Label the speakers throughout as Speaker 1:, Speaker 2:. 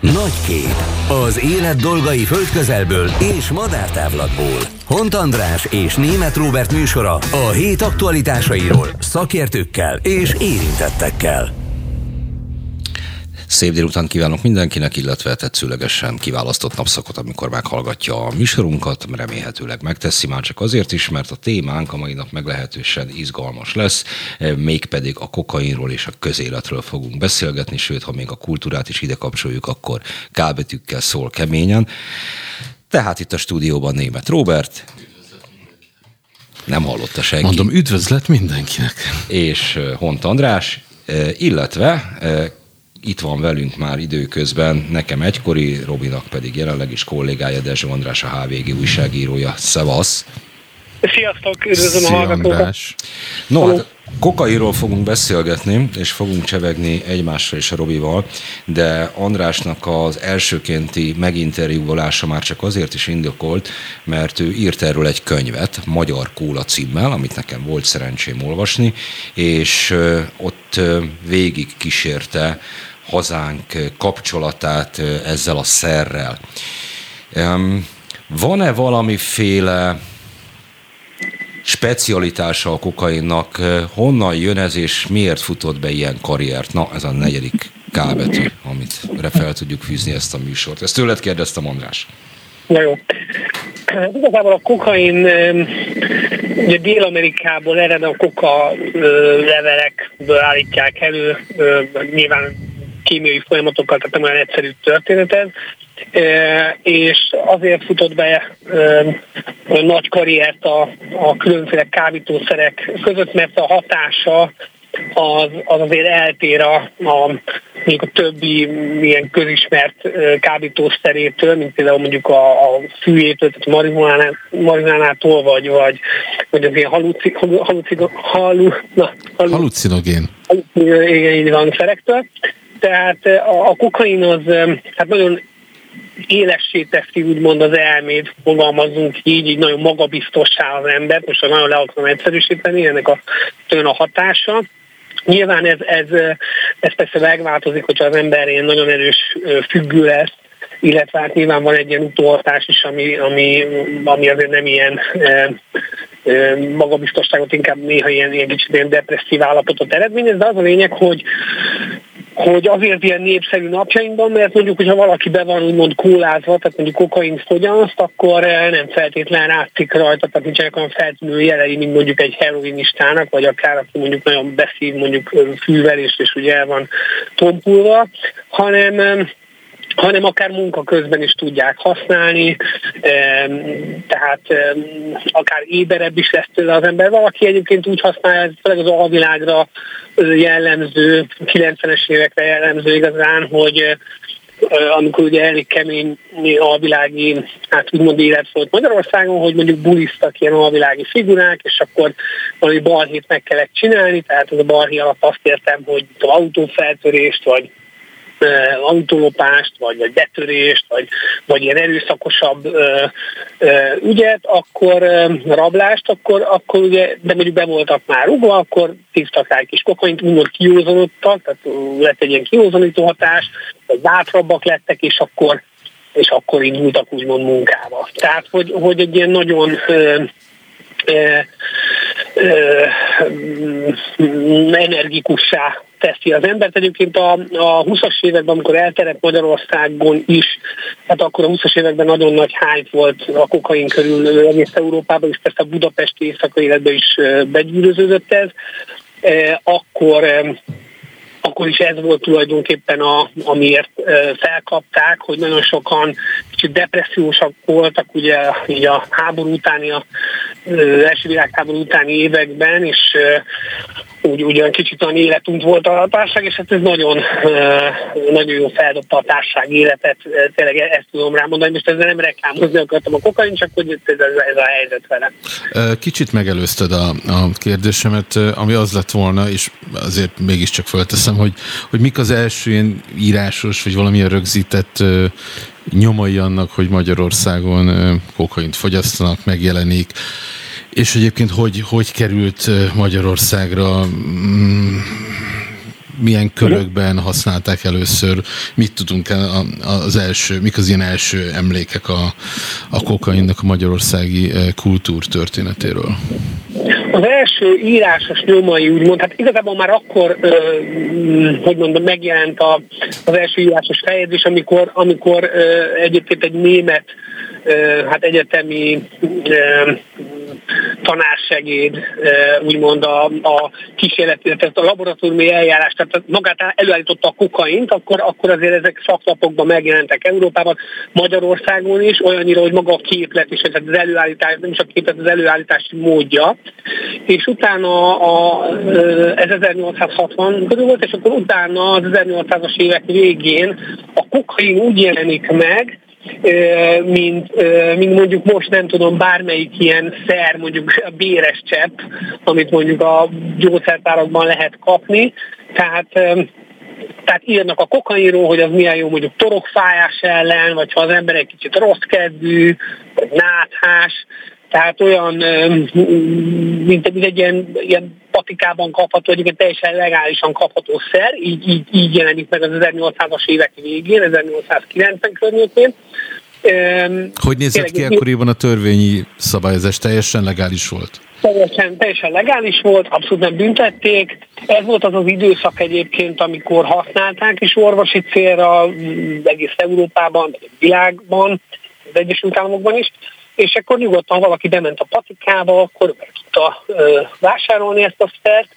Speaker 1: Nagy kép. Az élet dolgai földközelből és madártávlatból. Hont András és Német Róbert műsora a hét aktualitásairól szakértőkkel és érintettekkel.
Speaker 2: Szép délután kívánok mindenkinek, illetve tetszőlegesen kiválasztott napszakot, amikor meghallgatja a műsorunkat, remélhetőleg megteszi már csak azért is, mert a témánk a mai nap meglehetősen izgalmas lesz, mégpedig a kokainról és a közéletről fogunk beszélgetni, sőt, ha még a kultúrát is ide kapcsoljuk, akkor kábetűkkel szól keményen. Tehát itt a stúdióban német Robert, nem hallotta senki.
Speaker 3: Mondom, üdvözlet mindenkinek.
Speaker 2: És Hont András, illetve itt van velünk már időközben, nekem egykori, Robinak pedig jelenleg is kollégája, Dezső András, a HVG újságírója. Szevasz!
Speaker 4: Sziasztok, üdvözlöm a hallgatókat!
Speaker 2: No, hát kokairól fogunk beszélgetni, és fogunk csevegni egymásra és a Robival, de Andrásnak az elsőkénti meginterjúvolása már csak azért is indokolt, mert ő írt erről egy könyvet, Magyar Kóla címmel, amit nekem volt szerencsém olvasni, és ott végig kísérte hazánk kapcsolatát ezzel a szerrel. Van-e valamiféle specialitása a kokainnak, honnan jön ez, és miért futott be ilyen karriert? Na, ez a negyedik K betű, amit fel tudjuk fűzni ezt a műsort. Ezt tőled kérdeztem, András.
Speaker 4: Na jó. Igazából a kokain ugye Dél-Amerikából ered a koka levelekből állítják elő, nyilván kémiai folyamatokkal, tehát nem olyan egyszerű történet ez, és azért futott be nagy karriert a, a különféle kábítószerek között, mert a hatása az, az azért eltér a, a, mondjuk a többi ilyen közismert kábítószerétől, mint például mondjuk a, a fűjétől, tehát marihuánától, vagy, vagy, vagy az ilyen haluci, haluci, halu, na,
Speaker 3: halu, halucinogén.
Speaker 4: Igen, így van, szerektől. Tehát a, a kokain az hát nagyon élessé teszi úgymond az elmét, fogalmazunk így, így nagyon magabiztossá az ember, most nagyon le akarom egyszerűsíteni, ennek a a hatása. Nyilván ez, ez, ez persze megváltozik, hogyha az ember ilyen nagyon erős függő lesz, illetve hát nyilván van egy ilyen utóhatás is, ami, ami, ami azért nem ilyen e, e, magabiztosságot, inkább néha ilyen, ilyen kicsit ilyen depresszív állapotot eredményez, de az a lényeg, hogy hogy azért ilyen népszerű napjainkban, mert mondjuk, hogyha valaki be van úgymond kólázva, tehát mondjuk kokain fogyaszt, akkor eh, nem feltétlen látszik rajta, tehát nincsenek olyan feltűnő jelei, mint mondjuk egy heroinistának, vagy akár aki mondjuk nagyon beszív mondjuk fűvelést, és ugye el van tompulva, hanem hanem akár munka közben is tudják használni, tehát akár éberebb is lesz tőle az ember. Valaki egyébként úgy használja, főleg az alvilágra jellemző, 90-es évekre jellemző igazán, hogy amikor ugye elég kemény alvilági, hát úgymond élet volt Magyarországon, hogy mondjuk bulisztak ilyen alvilági figurák, és akkor valami balhét meg kellett csinálni, tehát az a balhé alatt azt értem, hogy autófeltörést, vagy autólopást, vagy, vagy betörést, vagy, vagy ilyen erőszakosabb ö, ö, ügyet, akkor ö, rablást, akkor, akkor ugye, de mondjuk be voltak már rugva, akkor tisztak rá egy kis kokaint, úgymond kiózanodtak, tehát lett egy ilyen kiózanító hatás, vagy bátrabbak lettek, és akkor és akkor indultak úgymond munkába. Tehát, hogy, hogy egy ilyen nagyon ö, ö, ö, energikussá teszi az embert. Egyébként a, a 20-as években, amikor elterett Magyarországon is, hát akkor a 20-as években nagyon nagy hype volt a kokain körül egész Európában, és persze a budapesti éjszakai életben is begyűröződött ez. Akkor akkor is ez volt tulajdonképpen, a, amiért felkapták, hogy nagyon sokan kicsit depressziósak voltak ugye így a háború utáni, a első világháború utáni években, és úgy, ugyan kicsit olyan életünk volt a társaság, és hát ez nagyon, nagyon jó feldobta a társaság életet, tényleg ezt tudom rámondani, most ezzel nem reklámozni akartam a kokain, csak hogy ez, ez a helyzet vele.
Speaker 3: Kicsit megelőzted a, a kérdésemet, ami az lett volna, és azért mégiscsak fölteszem, hogy, hogy mik az első ilyen írásos, vagy valamilyen rögzített nyomai annak, hogy Magyarországon kokaint fogyasztanak, megjelenik, és egyébként hogy, hogy került Magyarországra mm, milyen körökben használták először, mit tudunk az első, mik az ilyen első emlékek a, a kokainnak a magyarországi kultúr történetéről?
Speaker 4: Az első írásos nyomai úgymond, hát igazából már akkor, ö, hogy mondom, megjelent a, az első írásos fejezés, amikor, amikor ö, egyébként egy német hát egyetemi tanársegéd, úgymond a, a kísérleti, tehát a laboratóriumi eljárás, tehát magát előállította a kokaint, akkor, akkor azért ezek szaklapokban megjelentek Európában, Magyarországon is, olyannyira, hogy maga a képlet is, tehát az előállítás, nem is a képlet, az előállítási módja. És utána a, ez 1860 körül volt, és akkor utána az 1800-as évek végén a kokain úgy jelenik meg, mint, mint mondjuk most nem tudom, bármelyik ilyen szer, mondjuk a béres csepp, amit mondjuk a gyógyszertárakban lehet kapni. Tehát tehát írnak a kokainról, hogy az milyen jó mondjuk torokfájás ellen, vagy ha az ember egy kicsit rossz kedvű, vagy náthás, tehát olyan, mint, mint egy ilyen, ilyen patikában kapható, egyébként teljesen legálisan kapható szer, így, így, így jelenik meg az 1800-as évek végén, 1890 környékén.
Speaker 3: Hogy nézett ki akkoriban a törvényi szabályozás? Teljesen legális volt?
Speaker 4: Teljesen, teljesen legális volt, abszolút nem büntették. Ez volt az az időszak egyébként, amikor használták is orvosi célra egész Európában, világban, az Egyesült Államokban is és akkor nyugodtan valaki bement a patikába, akkor meg tudta vásárolni ezt a szert,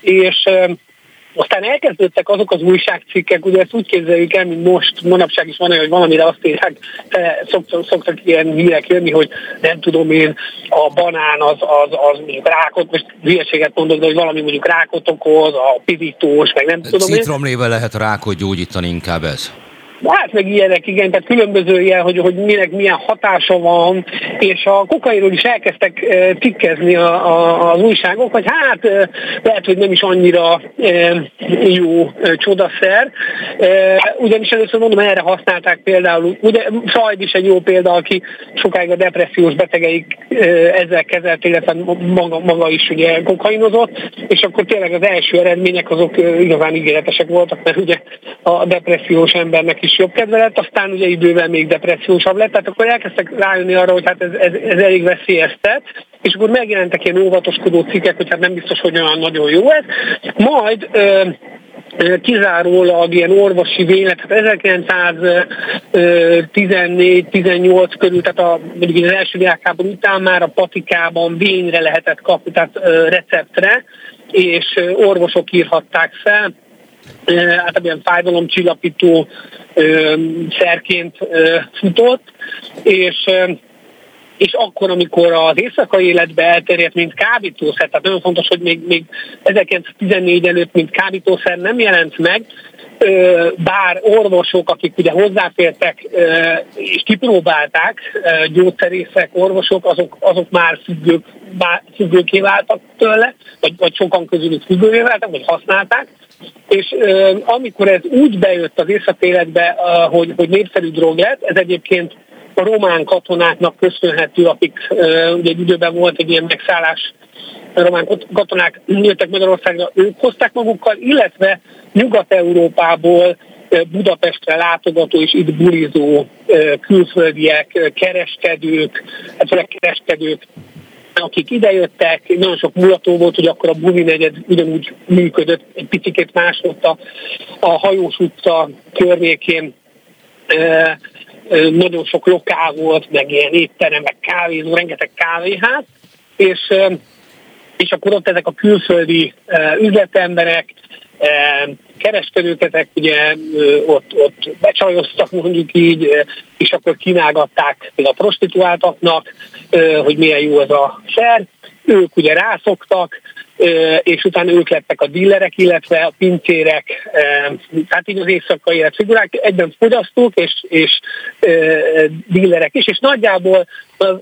Speaker 4: és aztán elkezdődtek azok az újságcikkek, ugye ezt úgy képzeljük el, mint most, manapság is van olyan, hogy valamire azt írják, szoktak, szoktak ilyen hírek jönni, hogy nem tudom én, a banán az, az, az mondjuk rákot, most hülyeséget mondok, de hogy valami mondjuk rákot okoz, a pirítós, meg nem tudom
Speaker 2: én. Citromlével lehet rákot gyógyítani inkább ez.
Speaker 4: Hát meg ilyenek, igen, tehát különböző ilyen, hogy, hogy minek milyen hatása van, és a kokairól is elkezdtek e, tikkezni a, a, az újságok, hogy hát e, lehet, hogy nem is annyira e, jó e, csodaszer. E, ugyanis először mondom, erre használták például, ugye Freud is egy jó példa, aki sokáig a depressziós betegeik e, ezzel kezelt, illetve maga, maga is ugye kokainozott, és akkor tényleg az első eredmények azok igazán ígéretesek voltak, mert ugye a depressziós embernek is is jobb kedve lett, aztán ugye idővel még depressziósabb lett, tehát akkor elkezdtek rájönni arra, hogy hát ez, ez, ez elég veszélyeztet, és akkor megjelentek ilyen óvatoskodó cikkek, hogy hát nem biztos, hogy olyan nagyon jó ez. Majd ö, kizárólag ilyen orvosi vélet, tehát 1914-18 körül, tehát a, mondjuk az első világháború után már a patikában vényre lehetett kapni, tehát receptre, és orvosok írhatták fel, általában ilyen fájdalomcsillapító szerként futott, és és akkor, amikor az éjszakai életbe elterjedt, mint kábítószer, tehát nagyon fontos, hogy még, még 1914 előtt, mint kábítószer nem jelent meg, bár orvosok, akik ugye hozzáfértek és kipróbálták, gyógyszerészek, orvosok, azok, azok már függők, függőké váltak tőle, vagy, vagy sokan közülük függővé váltak, vagy használták, és amikor ez úgy bejött az északéletbe, hogy, hogy népszerű drog lett, ez egyébként a román katonáknak köszönhető, akik ugye egy időben volt egy ilyen megszállás, a román katonák jöttek Magyarországra, ők hozták magukkal, illetve Nyugat-Európából Budapestre látogató és itt bulizó külföldiek, kereskedők, hát főleg kereskedők akik idejöttek, nagyon sok mulató volt, hogy akkor a Bumi negyed ugyanúgy működött, egy picit más volt a, a hajós utca környékén, e, nagyon sok lokál volt, meg ilyen étterem, meg kávézó, rengeteg kávéház, és, és akkor ott ezek a külföldi üzletemberek, kereskedőketek ugye ott, ott becsajoztak mondjuk így, és akkor kínálgatták a prostituáltaknak, hogy milyen jó ez a szer. Ők ugye rászoktak, és utána ők lettek a dillerek, illetve a pincérek, tehát így az éjszakai életfigurák, egyben fogyasztók és, és dillerek is, és nagyjából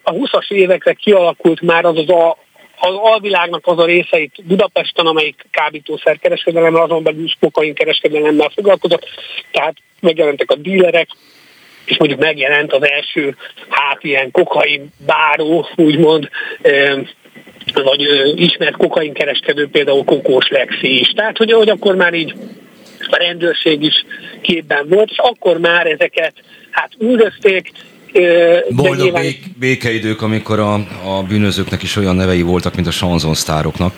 Speaker 4: a 20-as évekre kialakult már az az a, az alvilágnak az a részeit Budapesten, amelyik kábítószerkereskedelemmel, azon belül kokain kereskedelemmel foglalkozott, tehát megjelentek a dílerek, és mondjuk megjelent az első, hát ilyen kokain báró, úgymond, vagy ismert kokainkereskedő például Kokós Lexi is. Tehát, hogy, hogy akkor már így a rendőrség is képben volt, és akkor már ezeket hát üldözték,
Speaker 2: Boldog nyilván... békeidők, amikor a, a bűnözőknek is olyan nevei voltak, mint a Sanzon sztároknak.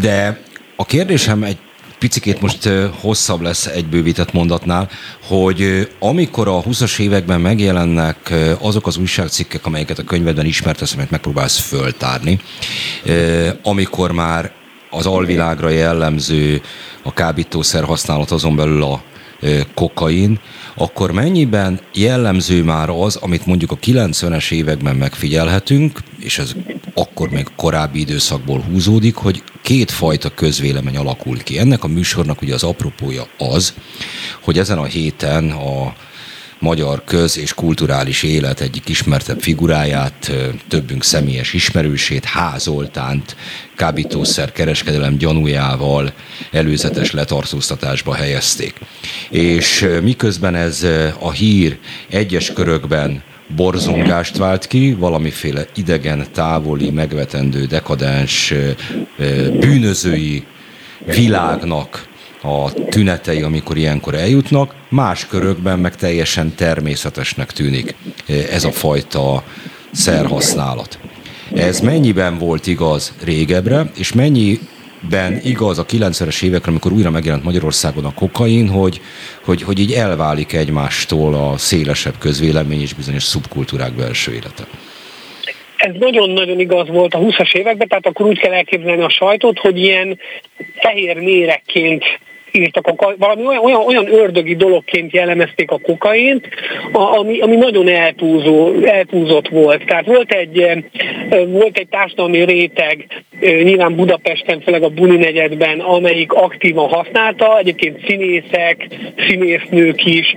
Speaker 2: De a kérdésem egy picikét most hosszabb lesz egy bővített mondatnál, hogy amikor a 20-as években megjelennek azok az újságcikkek, amelyeket a könyvedben ismertesz, amit megpróbálsz föltárni, amikor már az alvilágra jellemző a kábítószer használat, azon belül a kokain, akkor mennyiben jellemző már az, amit mondjuk a 90-es években megfigyelhetünk, és ez akkor még korábbi időszakból húzódik, hogy kétfajta közvélemény alakul ki. Ennek a műsornak ugye az apropója az, hogy ezen a héten a magyar köz- és kulturális élet egyik ismertebb figuráját, többünk személyes ismerősét, Házoltánt kábítószer kereskedelem gyanújával előzetes letartóztatásba helyezték. És miközben ez a hír egyes körökben borzongást vált ki, valamiféle idegen, távoli, megvetendő, dekadens, bűnözői világnak a tünetei, amikor ilyenkor eljutnak, más körökben meg teljesen természetesnek tűnik ez a fajta szerhasználat. Ez mennyiben volt igaz régebbre, és mennyiben igaz a 90-es évekre, amikor újra megjelent Magyarországon a kokain, hogy, hogy, hogy így elválik egymástól a szélesebb közvélemény és bizonyos szubkultúrák belső élete?
Speaker 4: ez nagyon-nagyon igaz volt a 20-as években, tehát akkor úgy kell elképzelni a sajtót, hogy ilyen fehér mérekként írtak, a, valami olyan, olyan, olyan ördögi dologként jellemezték a kokaint, ami, ami nagyon eltúzó, eltúzott volt. Tehát volt egy, volt egy társadalmi réteg, nyilván Budapesten, főleg a Buni negyedben, amelyik aktívan használta, egyébként színészek, színésznők is,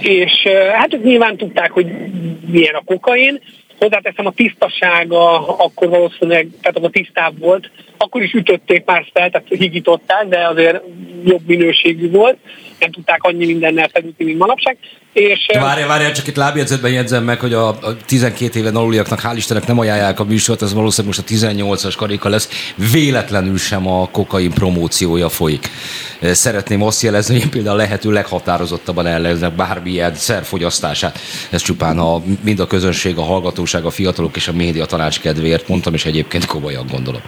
Speaker 4: és hát nyilván tudták, hogy milyen a kokain, hozzáteszem a tisztasága akkor valószínűleg, tehát a tisztább volt, akkor is ütötték már fel, tehát higították, de azért jobb minőségű volt, nem tudták annyi mindennel felütni, mint manapság.
Speaker 2: És, várja, várja, csak itt lábjegyzetben jegyzem meg, hogy a, a 12 éven aluliaknak hál' Istennek nem ajánlják a műsort, ez valószínűleg most a 18-as karika lesz, véletlenül sem a kokain promóciója folyik. Szeretném azt jelezni, hogy én például lehető leghatározottabban ellenzek bármilyen szerfogyasztását. Ez csupán a, mind a közönség, a hallgatóság, a fiatalok és a média tanács kedvéért mondtam, és egyébként komolyan gondolom.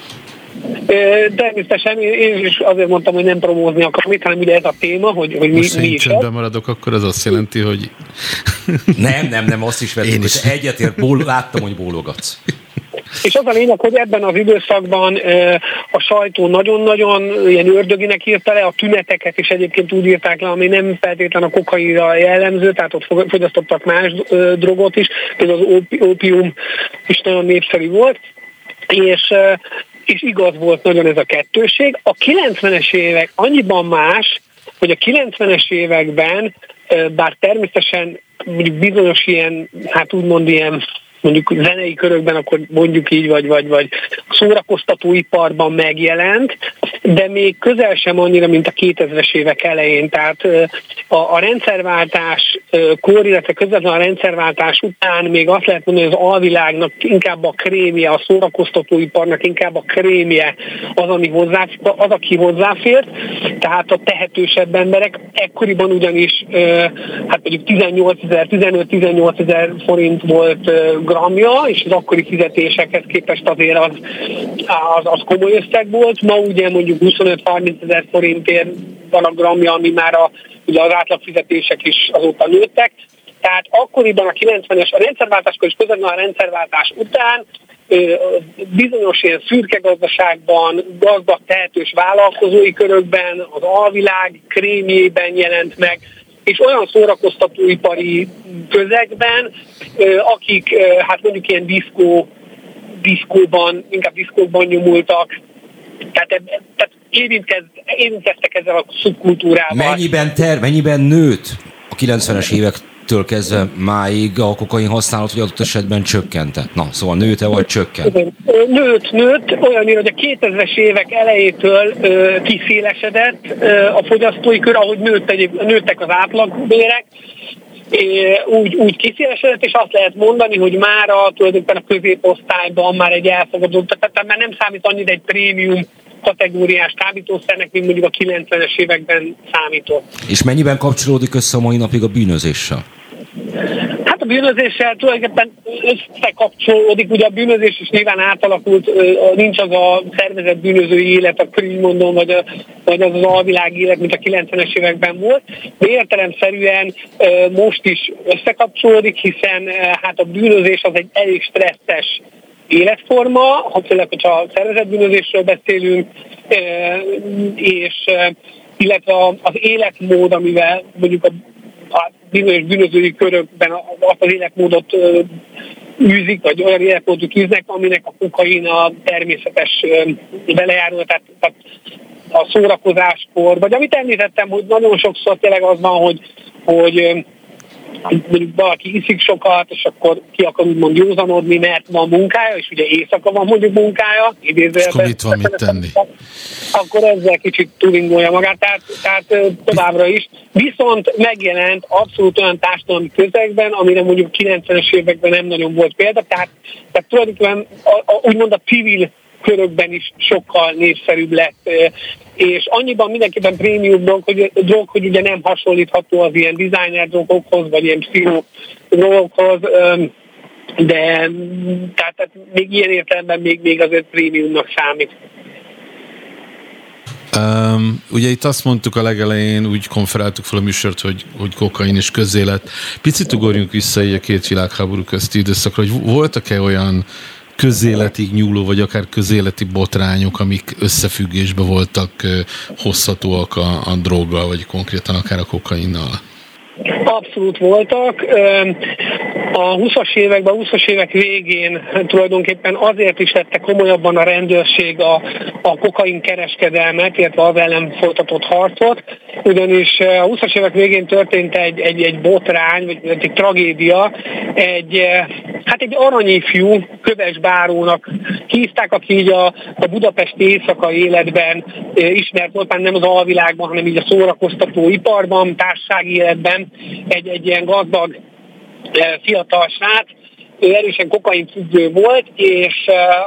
Speaker 4: Természetesen én is azért mondtam, hogy nem promózni akarom itt, hanem ugye ez a téma, hogy, hogy
Speaker 3: Most
Speaker 4: mi, mi
Speaker 3: is ez. maradok, akkor az azt jelenti, hogy...
Speaker 2: nem, nem, nem, azt is vettük, hogy egyetért, ból, láttam, hogy bólogatsz.
Speaker 4: És az a lényeg, hogy ebben az időszakban a sajtó nagyon-nagyon ilyen ördöginek írta le, a tüneteket is egyébként úgy írták le, ami nem feltétlen a kokainra jellemző, tehát ott fogyasztottak más drogot is, például az ópium is nagyon népszerű volt, és és igaz volt nagyon ez a kettőség. A 90-es évek annyiban más, hogy a 90-es években, bár természetesen mondjuk bizonyos ilyen, hát úgymond ilyen mondjuk zenei körökben, akkor mondjuk így, vagy, vagy, vagy szórakoztatóiparban megjelent, de még közel sem annyira, mint a 2000-es évek elején. Tehát a, a rendszerváltás kor, illetve közvetlenül a rendszerváltás után még azt lehet mondani, hogy az alvilágnak inkább a krémje, a szórakoztatóiparnak inkább a krémje az, ami hozzá, az, aki hozzáfért. Tehát a tehetősebb emberek ekkoriban ugyanis hát mondjuk 18 ezer, 15-18 ezer forint volt gramja, és az akkori fizetésekhez képest azért az, az, az komoly összeg volt. Ma ugye mondjuk 25-30 ezer forintért van a gramja, ami már a, ugye az átlagfizetések is azóta nőttek. Tehát akkoriban a 90-es, a rendszerváltáskor és közben a rendszerváltás után bizonyos ilyen szürke gazdaságban, gazdag tehetős vállalkozói körökben, az alvilág krémjében jelent meg, és olyan szórakoztatóipari közegben, akik hát mondjuk ilyen diszkó, diszkóban, inkább diszkóban nyomultak, tehát, tehát érintkez, érintkeztek ezzel a szubkultúrával.
Speaker 2: Mennyiben, ter, mennyiben nőtt 90-es évek től kezdve máig a kokain használat, hogy adott esetben csökkente? Na, szóval nőtt-e vagy csökkent?
Speaker 4: Nőtt, nőtt, olyan, hogy a 2000-es évek elejétől ö, kiszélesedett ö, a fogyasztói kör, ahogy nőtt egyéb, nőttek az átlagbérek, úgy, úgy kiszélesedett, és azt lehet mondani, hogy már a, tulajdonképpen a középosztályban már egy elfogadott, tehát már nem számít annyira egy prémium kategóriás kábítószernek, mint mondjuk a 90-es években számított.
Speaker 2: És mennyiben kapcsolódik össze a mai napig a bűnözéssel?
Speaker 4: Hát a bűnözéssel tulajdonképpen összekapcsolódik, ugye a bűnözés is nyilván átalakult, nincs az a szervezett bűnözői élet, akkor így mondom, vagy, a, vagy az az alvilági élet, mint a 90-es években volt, de értelemszerűen most is összekapcsolódik, hiszen hát a bűnözés az egy elég stresszes életforma, ha főleg, hogyha szervezett bűnözésről beszélünk, és illetve az életmód, amivel mondjuk a a bizonyos bűnözői körökben azt az életmódot űzik, vagy olyan életmódot űznek, aminek a kokain a természetes belejáró, tehát, tehát a szórakozáskor, vagy amit említettem, hogy nagyon sokszor tényleg az van, hogy, hogy mondjuk valaki iszik sokat, és akkor ki akar úgymond józanodni, mert van munkája, és ugye éjszaka van mondjuk munkája,
Speaker 3: idézőjelben. mit van mit tenni?
Speaker 4: Akkor ezzel kicsit túlingolja magát, tehát, tehát továbbra is. Viszont megjelent abszolút olyan társadalmi közegben, amire mondjuk 90-es években nem nagyon volt példa, tehát, tehát tulajdonképpen a, a, úgymond a civil körökben is sokkal népszerűbb lett, és annyiban mindenképpen prémium drog, hogy, drog, hogy ugye nem hasonlítható az ilyen designer drogokhoz, vagy ilyen pszichó drogokhoz, de tehát, tehát még ilyen értelemben még, még azért prémiumnak számít.
Speaker 3: Um, ugye itt azt mondtuk a legelején, úgy konferáltuk fel a műsort, hogy, hogy kokain és közélet. Picit ugorjunk vissza így a két világháború közti időszakra, hogy voltak-e olyan közéletig nyúló, vagy akár közéleti botrányok, amik összefüggésbe voltak hozhatóak a, a droggal, vagy konkrétan akár a kokainnal?
Speaker 4: Abszolút voltak. A 20-as években, a 20-as évek végén tulajdonképpen azért is tette komolyabban a rendőrség a, a kokain kereskedelmet, illetve az ellen folytatott harcot, ugyanis a 20-as évek végén történt egy, egy, egy botrány, vagy egy tragédia, egy, hát egy aranyifjú, köves bárónak hívták, aki így a, a budapesti éjszaka életben ismert volt, már nem az alvilágban, hanem így a szórakoztató iparban, társasági életben, egy, egy ilyen gazdag fiatal srác, ő erősen kokain függő volt, és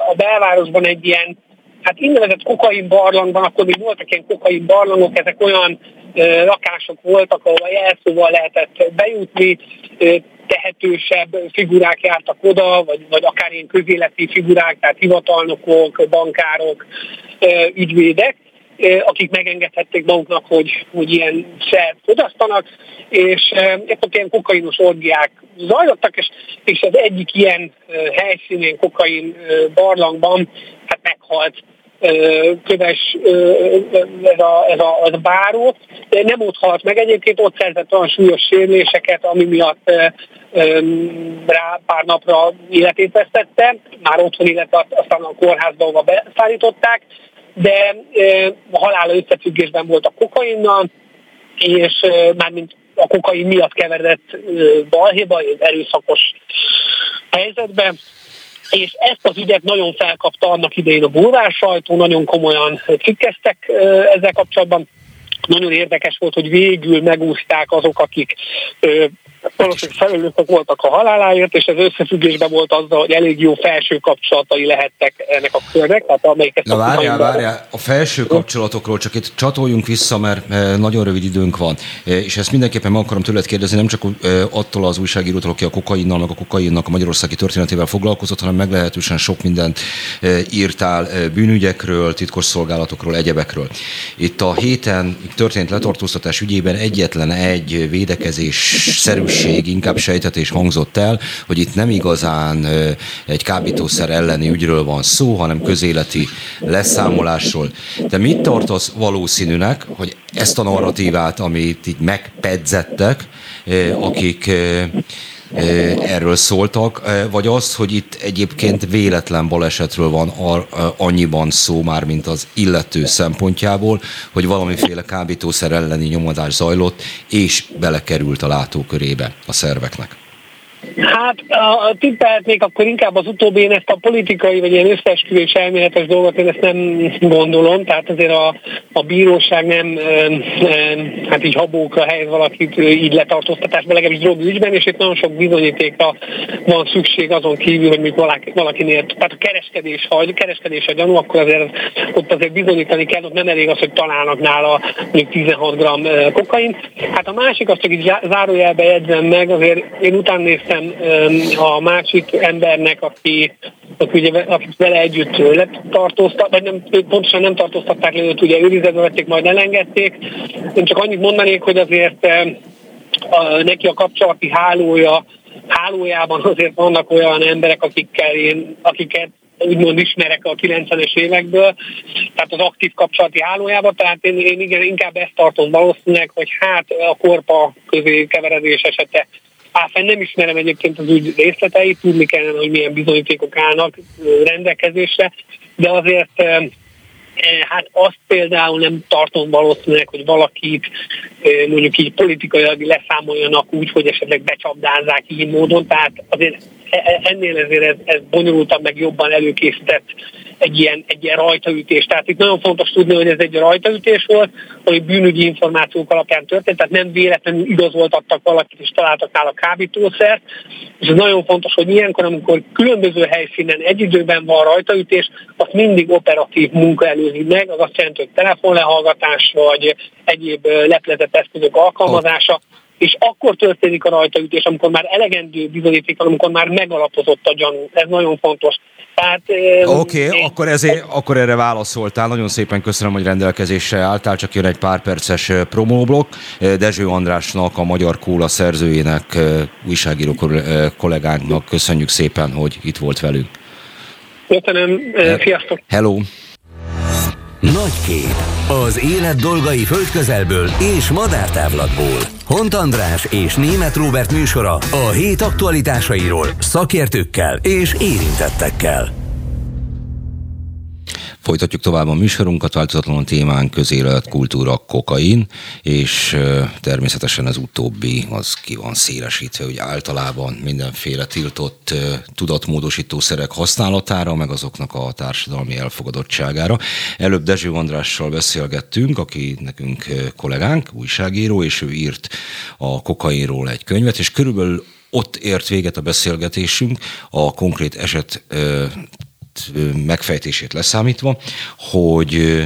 Speaker 4: a belvárosban egy ilyen, hát innevezett kokain barlangban, akkor még voltak ilyen kokain barlangok, ezek olyan lakások voltak, ahol jelszóval lehetett bejutni, tehetősebb figurák jártak oda, vagy, vagy akár ilyen közéleti figurák, tehát hivatalnokok, bankárok, ügyvédek, akik megengedhették maguknak, hogy, hogy ilyen szert fogyasztanak, és ekkor ilyen kokainos orgiák zajlottak, és, és az egyik ilyen helyszínén, kokain barlangban hát meghalt köves ez a, ez, a, ez a báró, de nem ott halt meg, egyébként ott szerzett olyan súlyos sérüléseket, ami miatt rá pár napra életét vesztette, már otthon, illetve aztán a kórházba, ahova beszállították, de a halála összefüggésben volt a kokainnal, és mármint a kokain miatt keveredett balhéba, erőszakos helyzetbe, és ezt az ügyet nagyon felkapta annak idején a bulvár sajtó, nagyon komolyan cikkeztek ezzel kapcsolatban. Nagyon érdekes volt, hogy végül megúzták azok, akik valószínűleg felelősek voltak a haláláért, és ez összefüggésben volt azzal, hogy elég jó felső kapcsolatai lehettek ennek a körnek. Tehát amelyiket
Speaker 2: Na várjál, várjál, a felső kapcsolatokról csak itt csatoljunk vissza, mert eh, nagyon rövid időnk van, eh, és ezt mindenképpen meg akarom tőled kérdezni, nem csak eh, attól az újságírótól, aki a kokainnal, meg a kokainnak a magyarországi történetével foglalkozott, hanem meglehetősen sok mindent írtál bűnügyekről, titkosszolgálatokról, egyebekről. Itt a héten történt letartóztatás ügyében egyetlen egy védekezés szerű felelősség, inkább sejtetés hangzott el, hogy itt nem igazán egy kábítószer elleni ügyről van szó, hanem közéleti leszámolásról. De mit tartasz valószínűnek, hogy ezt a narratívát, amit így megpedzettek, akik erről szóltak, vagy az, hogy itt egyébként véletlen balesetről van annyiban szó már, mint az illető szempontjából, hogy valamiféle kábítószer elleni nyomadás zajlott, és belekerült a látókörébe a szerveknek.
Speaker 4: Hát, a tippelhetnék, akkor inkább az utóbbi, én ezt a politikai, vagy ilyen összeesküvés elméletes dolgot, én ezt nem gondolom, tehát azért a, a bíróság nem, hát így habókra helyez valakit így letartóztatásban, legalábbis drogügyben, és itt nagyon sok bizonyítékra van szükség azon kívül, hogy még valaki, valakinél, tehát a kereskedés, ha a kereskedés a gyanú, akkor azért ott azért bizonyítani kell, ott nem elég az, hogy találnak nála mondjuk 16 g kokain. Hát a másik, azt csak így zárójelbe jegyzem meg, azért én utána néztem a másik embernek, aki, aki ugye, akit vele együtt letartóztat, vagy nem, pontosan nem tartóztatták le, őt ugye őrizetbe vették, majd elengedték. Én csak annyit mondanék, hogy azért a, neki a kapcsolati hálója, hálójában azért vannak olyan emberek, akikkel én, akiket úgymond ismerek a 90-es évekből, tehát az aktív kapcsolati hálójában, tehát én, én igen, inkább ezt tartom valószínűleg, hogy hát a korpa közé keveredés esete Áfán nem ismerem egyébként az ügy részleteit, tudni kellene, hogy milyen bizonyítékok állnak rendelkezésre, de azért Hát azt például nem tartom valószínűleg, hogy valakit mondjuk így politikailag leszámoljanak úgy, hogy esetleg becsapdázzák így módon, tehát azért e, e, ennél ezért ez, ez bonyolultabb, meg jobban előkészített egy ilyen, egy ilyen rajtaütés. Tehát itt nagyon fontos tudni, hogy ez egy rajtaütés volt, ami bűnügyi információk alapján történt, tehát nem véletlenül igazoltattak valakit és találtak nála kábítószert. És ez nagyon fontos, hogy ilyenkor, amikor különböző helyszínen egy időben van rajtaütés, azt mindig operatív munka előzi meg, az azt jelenti, hogy telefonlehallgatás vagy egyéb lepletett eszközök alkalmazása, és akkor történik a rajtaütés, amikor már elegendő bizonyíték van, amikor már megalapozott a gyanú. Ez nagyon fontos.
Speaker 2: Oké, okay, én... akkor, ezért, akkor erre válaszoltál. Nagyon szépen köszönöm, hogy rendelkezésre álltál. Csak jön egy pár perces promóblok. Dezső Andrásnak, a Magyar Kóla szerzőjének, újságíró kollégánknak köszönjük szépen, hogy itt volt velünk.
Speaker 4: Köszönöm, sziasztok!
Speaker 2: Hello!
Speaker 1: Nagy kép. Az élet dolgai földközelből és madártávlatból. Hont András és Német Róbert műsora a hét aktualitásairól szakértőkkel és érintettekkel.
Speaker 2: Folytatjuk tovább a műsorunkat, változatlanul témán közélet, kultúra, kokain, és természetesen az utóbbi az ki van szélesítve, hogy általában mindenféle tiltott tudatmódosítószerek használatára, meg azoknak a társadalmi elfogadottságára. Előbb Dezső Andrással beszélgettünk, aki nekünk kollégánk, újságíró, és ő írt a kokainról egy könyvet, és körülbelül ott ért véget a beszélgetésünk, a konkrét eset megfejtését leszámítva, hogy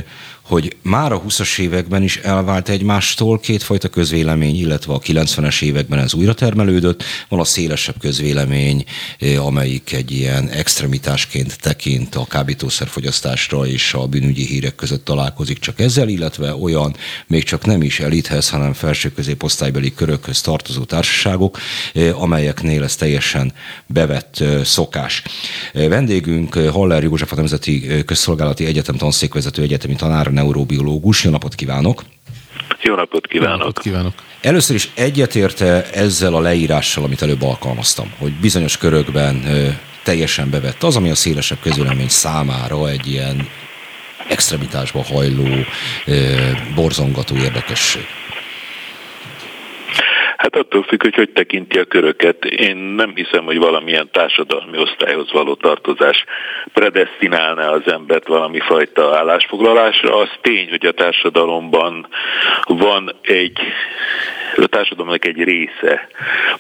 Speaker 2: hogy már a 20-as években is elvált egymástól kétfajta közvélemény, illetve a 90-es években ez újra termelődött. Van a szélesebb közvélemény, eh, amelyik egy ilyen extremitásként tekint a kábítószerfogyasztásra és a bűnügyi hírek között találkozik csak ezzel, illetve olyan még csak nem is elithez, hanem felső középosztálybeli körökhöz tartozó társaságok, eh, amelyeknél ez teljesen bevett eh, szokás. Vendégünk Haller József, a Nemzeti Közszolgálati Egyetem tanszékvezető egyetemi tanár, neurobiológus. Jó napot kívánok!
Speaker 5: Jó napot kívánok! Jó napot
Speaker 3: kívánok.
Speaker 2: Először is egyetérte ezzel a leírással, amit előbb alkalmaztam, hogy bizonyos körökben teljesen bevett az, ami a szélesebb közülemény számára egy ilyen extremitásba hajló, borzongató érdekesség.
Speaker 5: Hát attól függ, hogy hogy tekinti a köröket. Én nem hiszem, hogy valamilyen társadalmi osztályhoz való tartozás predestinálná az embert valami fajta állásfoglalásra. Az tény, hogy a társadalomban van egy a társadalomnak egy része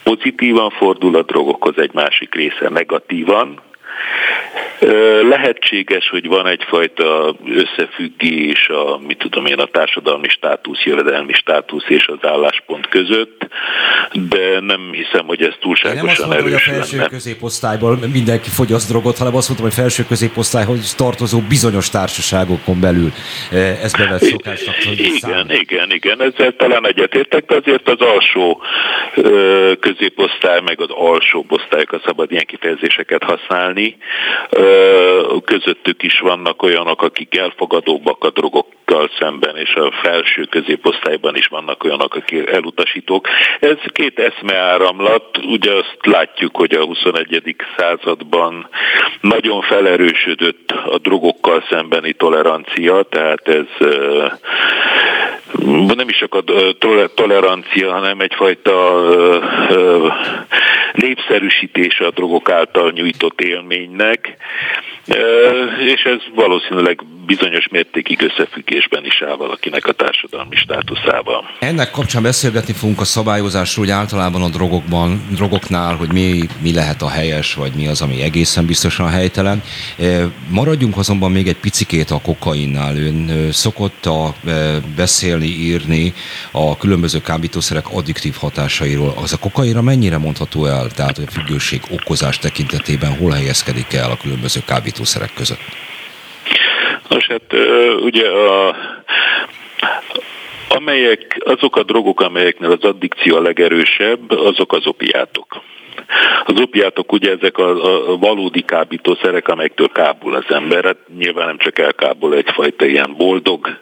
Speaker 5: pozitívan fordul a drogokhoz, egy másik része negatívan, Lehetséges, hogy van egyfajta összefüggés a, mit tudom én, a társadalmi státusz, jövedelmi státusz és az álláspont között, de nem hiszem, hogy ez túlságosan
Speaker 2: nem azt mondom,
Speaker 5: erős
Speaker 2: hogy a felső
Speaker 5: lenne.
Speaker 2: középosztályból mindenki fogyaszt drogot, hanem azt mondtam, hogy felső középosztályhoz tartozó bizonyos társaságokon belül ez bevett szokásnak.
Speaker 5: Igen, igen, igen, ezzel talán egyetértek, de azért az alsó középosztály, meg az alsó osztályokat szabad ilyen kifejezéseket használni, közöttük is vannak olyanok, akik elfogadóbbak a drogokkal szemben, és a felső középosztályban is vannak olyanok, akik elutasítók. Ez két eszmeáramlat, ugye azt látjuk, hogy a 21. században nagyon felerősödött a drogokkal szembeni tolerancia, tehát ez nem is csak a tolerancia, hanem egyfajta népszerűsítése a drogok által nyújtott élménynek, és ez valószínűleg bizonyos mértékig összefüggésben is áll valakinek a társadalmi státuszával.
Speaker 2: Ennek kapcsán beszélgetni fogunk a szabályozásról, hogy általában a drogokban, drogoknál, hogy mi, mi lehet a helyes, vagy mi az, ami egészen biztosan helytelen. Maradjunk azonban még egy picikét a kokainnál. Ön szokott a, beszélni, írni a különböző kábítószerek addiktív hatásairól. Az a kokainra mennyire mondható el, tehát a függőség okozás tekintetében hol helyezkedik el a különböző kábítószerek között?
Speaker 5: Nos, hát ugye a, amelyek, azok a drogok, amelyeknél az addikció a legerősebb, azok az opiátok. Az opiátok ugye ezek a, a valódi kábítószerek, amelyektől kábul az ember. Hát nyilván nem csak elkábul egyfajta ilyen boldog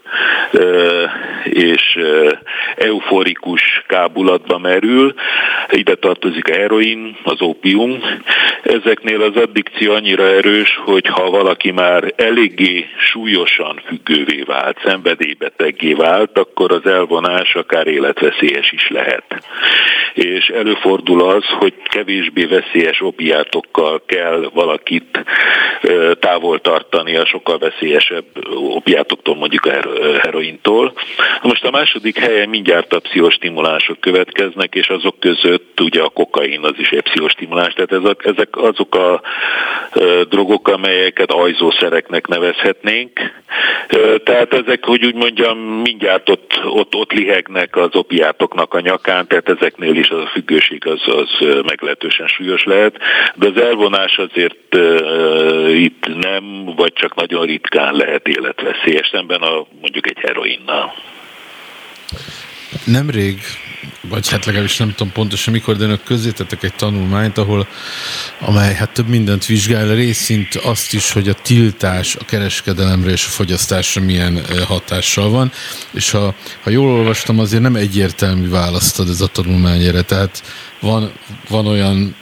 Speaker 5: és euforikus kábulatba merül. Ide tartozik a heroin, az opium. Ezeknél az addikció annyira erős, hogy ha valaki már eléggé súlyosan függővé vált, szenvedélybeteggé vált, akkor az elvonás akár életveszélyes is lehet. És előfordul az, hogy kevésbé veszélyes opiátokkal kell valakit távol tartani a sokkal veszélyesebb opiátoktól, mondjuk a herointól. Most a második helyen mindjárt a pszichostimulások következnek, és azok között ugye a kokain az is egy pszichostimulás, tehát ezek, ezek azok a drogok, amelyeket ajzószereknek nevezhetnénk. Tehát ezek, hogy úgy mondjam, mindjárt ott, ott, ott lihegnek az opiátoknak a nyakán, tehát ezeknél is az a függőség az, az meglehetősen súlyos lehet, de az elvonás azért uh, itt nem, vagy csak nagyon ritkán lehet életveszélyes, szemben a mondjuk egy heroinnal.
Speaker 3: Nemrég, vagy hát legalábbis nem tudom pontosan mikor, de önök közzétettek egy tanulmányt, ahol, amely hát több mindent vizsgál, részint azt is, hogy a tiltás a kereskedelemre és a fogyasztásra milyen hatással van, és ha, ha jól olvastam, azért nem egyértelmű választad ez a tanulmány tehát van, van olyan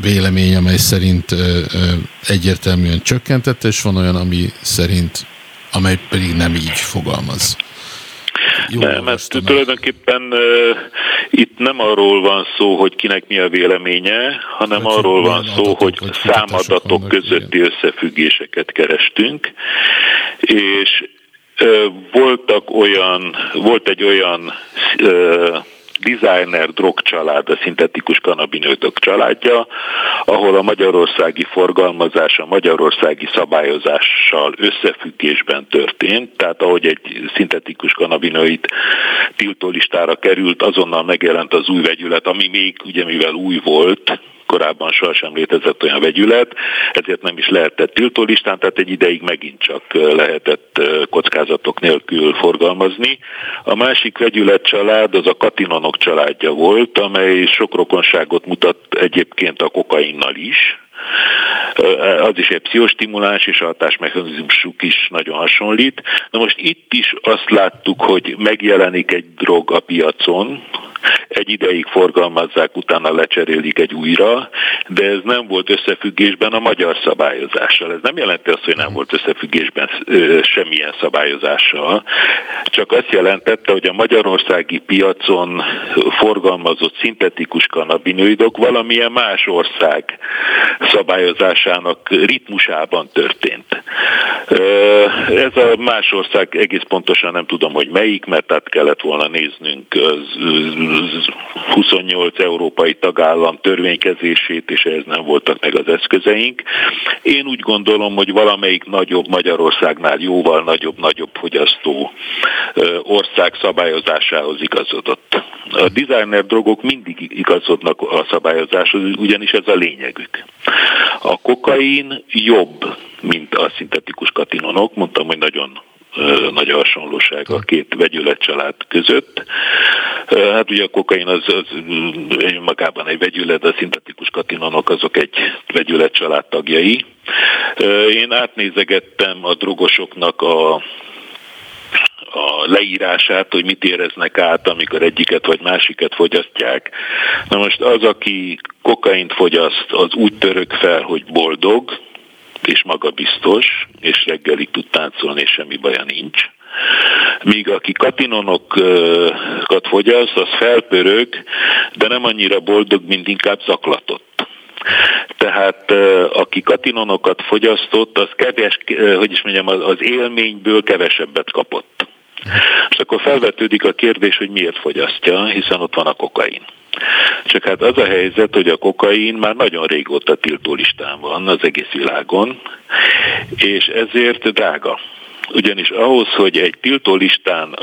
Speaker 3: vélemény, amely szerint ö, ö, egyértelműen csökkentette, és van olyan, ami szerint, amely pedig nem így fogalmaz.
Speaker 5: Jó, nem, mert tulajdonképpen uh, itt nem arról van szó, hogy kinek mi a véleménye, hanem hát, arról van szó, hogy számadatok közötti ilyen. összefüggéseket kerestünk, és voltak olyan, volt egy olyan designer drogcsalád, a szintetikus kanabinőtök családja, ahol a magyarországi forgalmazás a magyarországi szabályozással összefüggésben történt, tehát ahogy egy szintetikus kanabinoid tiltólistára került, azonnal megjelent az új vegyület, ami még ugye mivel új volt, korábban sohasem létezett olyan vegyület, ezért nem is lehetett tiltólistán, tehát egy ideig megint csak lehetett kockázatok nélkül forgalmazni. A másik vegyület család az a katinonok családja volt, amely sok rokonságot mutat egyébként a kokainnal is, az is egy pszichostimuláns, és a hatásmechanizmusuk is nagyon hasonlít. Na most itt is azt láttuk, hogy megjelenik egy drog a piacon, egy ideig forgalmazzák, utána lecserélik egy újra, de ez nem volt összefüggésben a magyar szabályozással. Ez nem jelenti azt, hogy nem volt összefüggésben semmilyen szabályozással, csak azt jelentette, hogy a magyarországi piacon forgalmazott szintetikus kanabinoidok valamilyen más ország szabályozásának ritmusában történt. Ez a más ország egész pontosan nem tudom, hogy melyik, mert át kellett volna néznünk az 28 európai tagállam törvénykezését, és ehhez nem voltak meg az eszközeink. Én úgy gondolom, hogy valamelyik nagyobb Magyarországnál jóval nagyobb-nagyobb fogyasztó ország szabályozásához igazodott. A designer drogok mindig igazodnak a szabályozáshoz, ugyanis ez a lényegük. A kokain jobb, mint a szintetikus katinonok, mondtam, hogy nagyon nagy a hasonlóság a két vegyületcsalád között. Hát ugye a kokain az, az magában egy vegyület, a szintetikus katinonok azok egy vegyületcsalád tagjai. Én átnézegettem a drogosoknak a a leírását, hogy mit éreznek át, amikor egyiket vagy másiket fogyasztják. Na most az, aki kokaint fogyaszt, az úgy török fel, hogy boldog, és magabiztos, és reggelig tud táncolni, és semmi baja nincs. Míg aki katinonokat fogyaszt, az felpörög, de nem annyira boldog, mint inkább zaklatott. Tehát aki katinonokat fogyasztott, az kevés, hogy is mondjam, az élményből kevesebbet kapott. És akkor felvetődik a kérdés, hogy miért fogyasztja, hiszen ott van a kokain. Csak hát az a helyzet, hogy a kokain már nagyon régóta tiltó listán van az egész világon, és ezért drága. Ugyanis ahhoz, hogy egy tiltó listán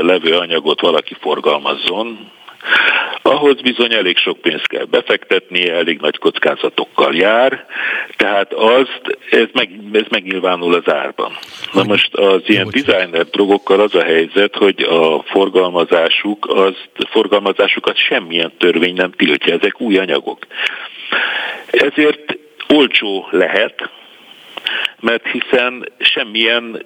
Speaker 5: levő anyagot valaki forgalmazzon, ahhoz bizony elég sok pénzt kell befektetni, elég nagy kockázatokkal jár, tehát azt, ez, meg, ez megnyilvánul az árban. Na most az ilyen designer drogokkal az a helyzet, hogy a forgalmazásuk, az, forgalmazásukat semmilyen törvény nem tiltja, ezek új anyagok. Ezért olcsó lehet, mert hiszen semmilyen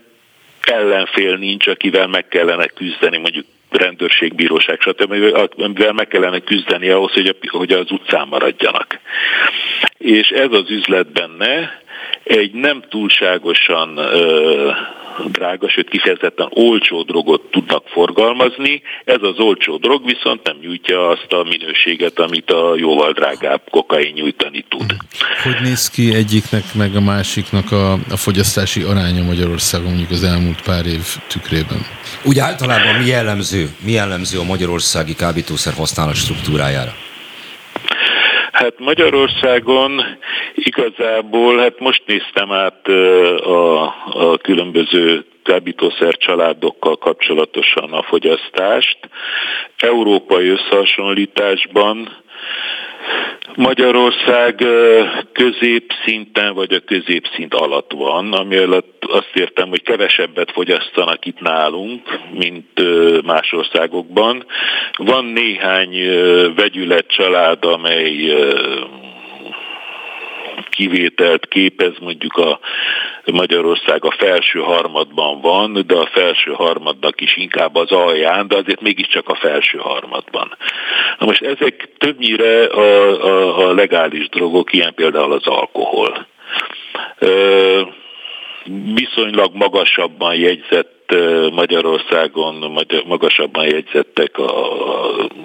Speaker 5: ellenfél nincs, akivel meg kellene küzdeni, mondjuk rendőrség, bíróság, stb., amivel meg kellene küzdeni ahhoz, hogy, hogy az utcán maradjanak. És ez az üzlet benne egy nem túlságosan ö, drága, sőt kifejezetten olcsó drogot tudnak forgalmazni, ez az olcsó drog viszont nem nyújtja azt a minőséget, amit a jóval drágább kokain nyújtani tud.
Speaker 3: Hogy néz ki egyiknek meg a másiknak a, a fogyasztási aránya Magyarországon mondjuk az elmúlt pár év tükrében?
Speaker 2: Úgy általában mi jellemző, mi jellemző a magyarországi kábítószer használat struktúrájára?
Speaker 5: Hát Magyarországon igazából, hát most néztem át a, a különböző kábítószer családokkal kapcsolatosan a fogyasztást. Európai összehasonlításban Magyarország középszinten vagy a középszint alatt van, ami alatt azt értem, hogy kevesebbet fogyasztanak itt nálunk, mint más országokban. Van néhány vegyület család, amely kivételt képez, mondjuk a Magyarország a felső harmadban van, de a felső harmadnak is inkább az alján, de azért mégiscsak a felső harmadban. Na most ezek többnyire a, a, a legális drogok, ilyen például az alkohol. Ö, viszonylag magasabban jegyzett Magyarországon magasabban jegyzettek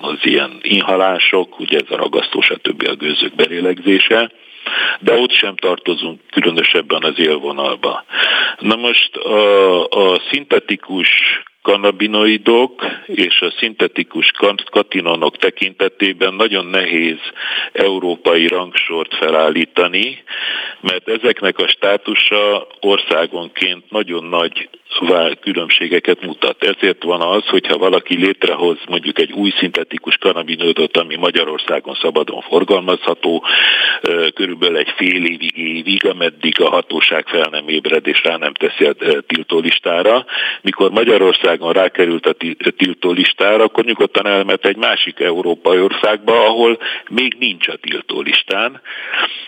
Speaker 5: az ilyen inhalások, ugye ez a ragasztó, stb. a gőzök belélegzése de ott sem tartozunk különösebben az élvonalba. Na most a, a szintetikus kanabinoidok és a szintetikus katinonok tekintetében nagyon nehéz európai rangsort felállítani, mert ezeknek a státusa országonként nagyon nagy különbségeket mutat. Ezért van az, hogyha valaki létrehoz mondjuk egy új szintetikus kanabinoidot, ami Magyarországon szabadon forgalmazható, körülbelül egy fél évig, évig, ameddig a hatóság fel nem ébred és rá nem teszi a tiltó listára. Mikor Magyarországon rákerült a tiltó listára, akkor nyugodtan elment egy másik európai országba, ahol még nincs a tiltó listán,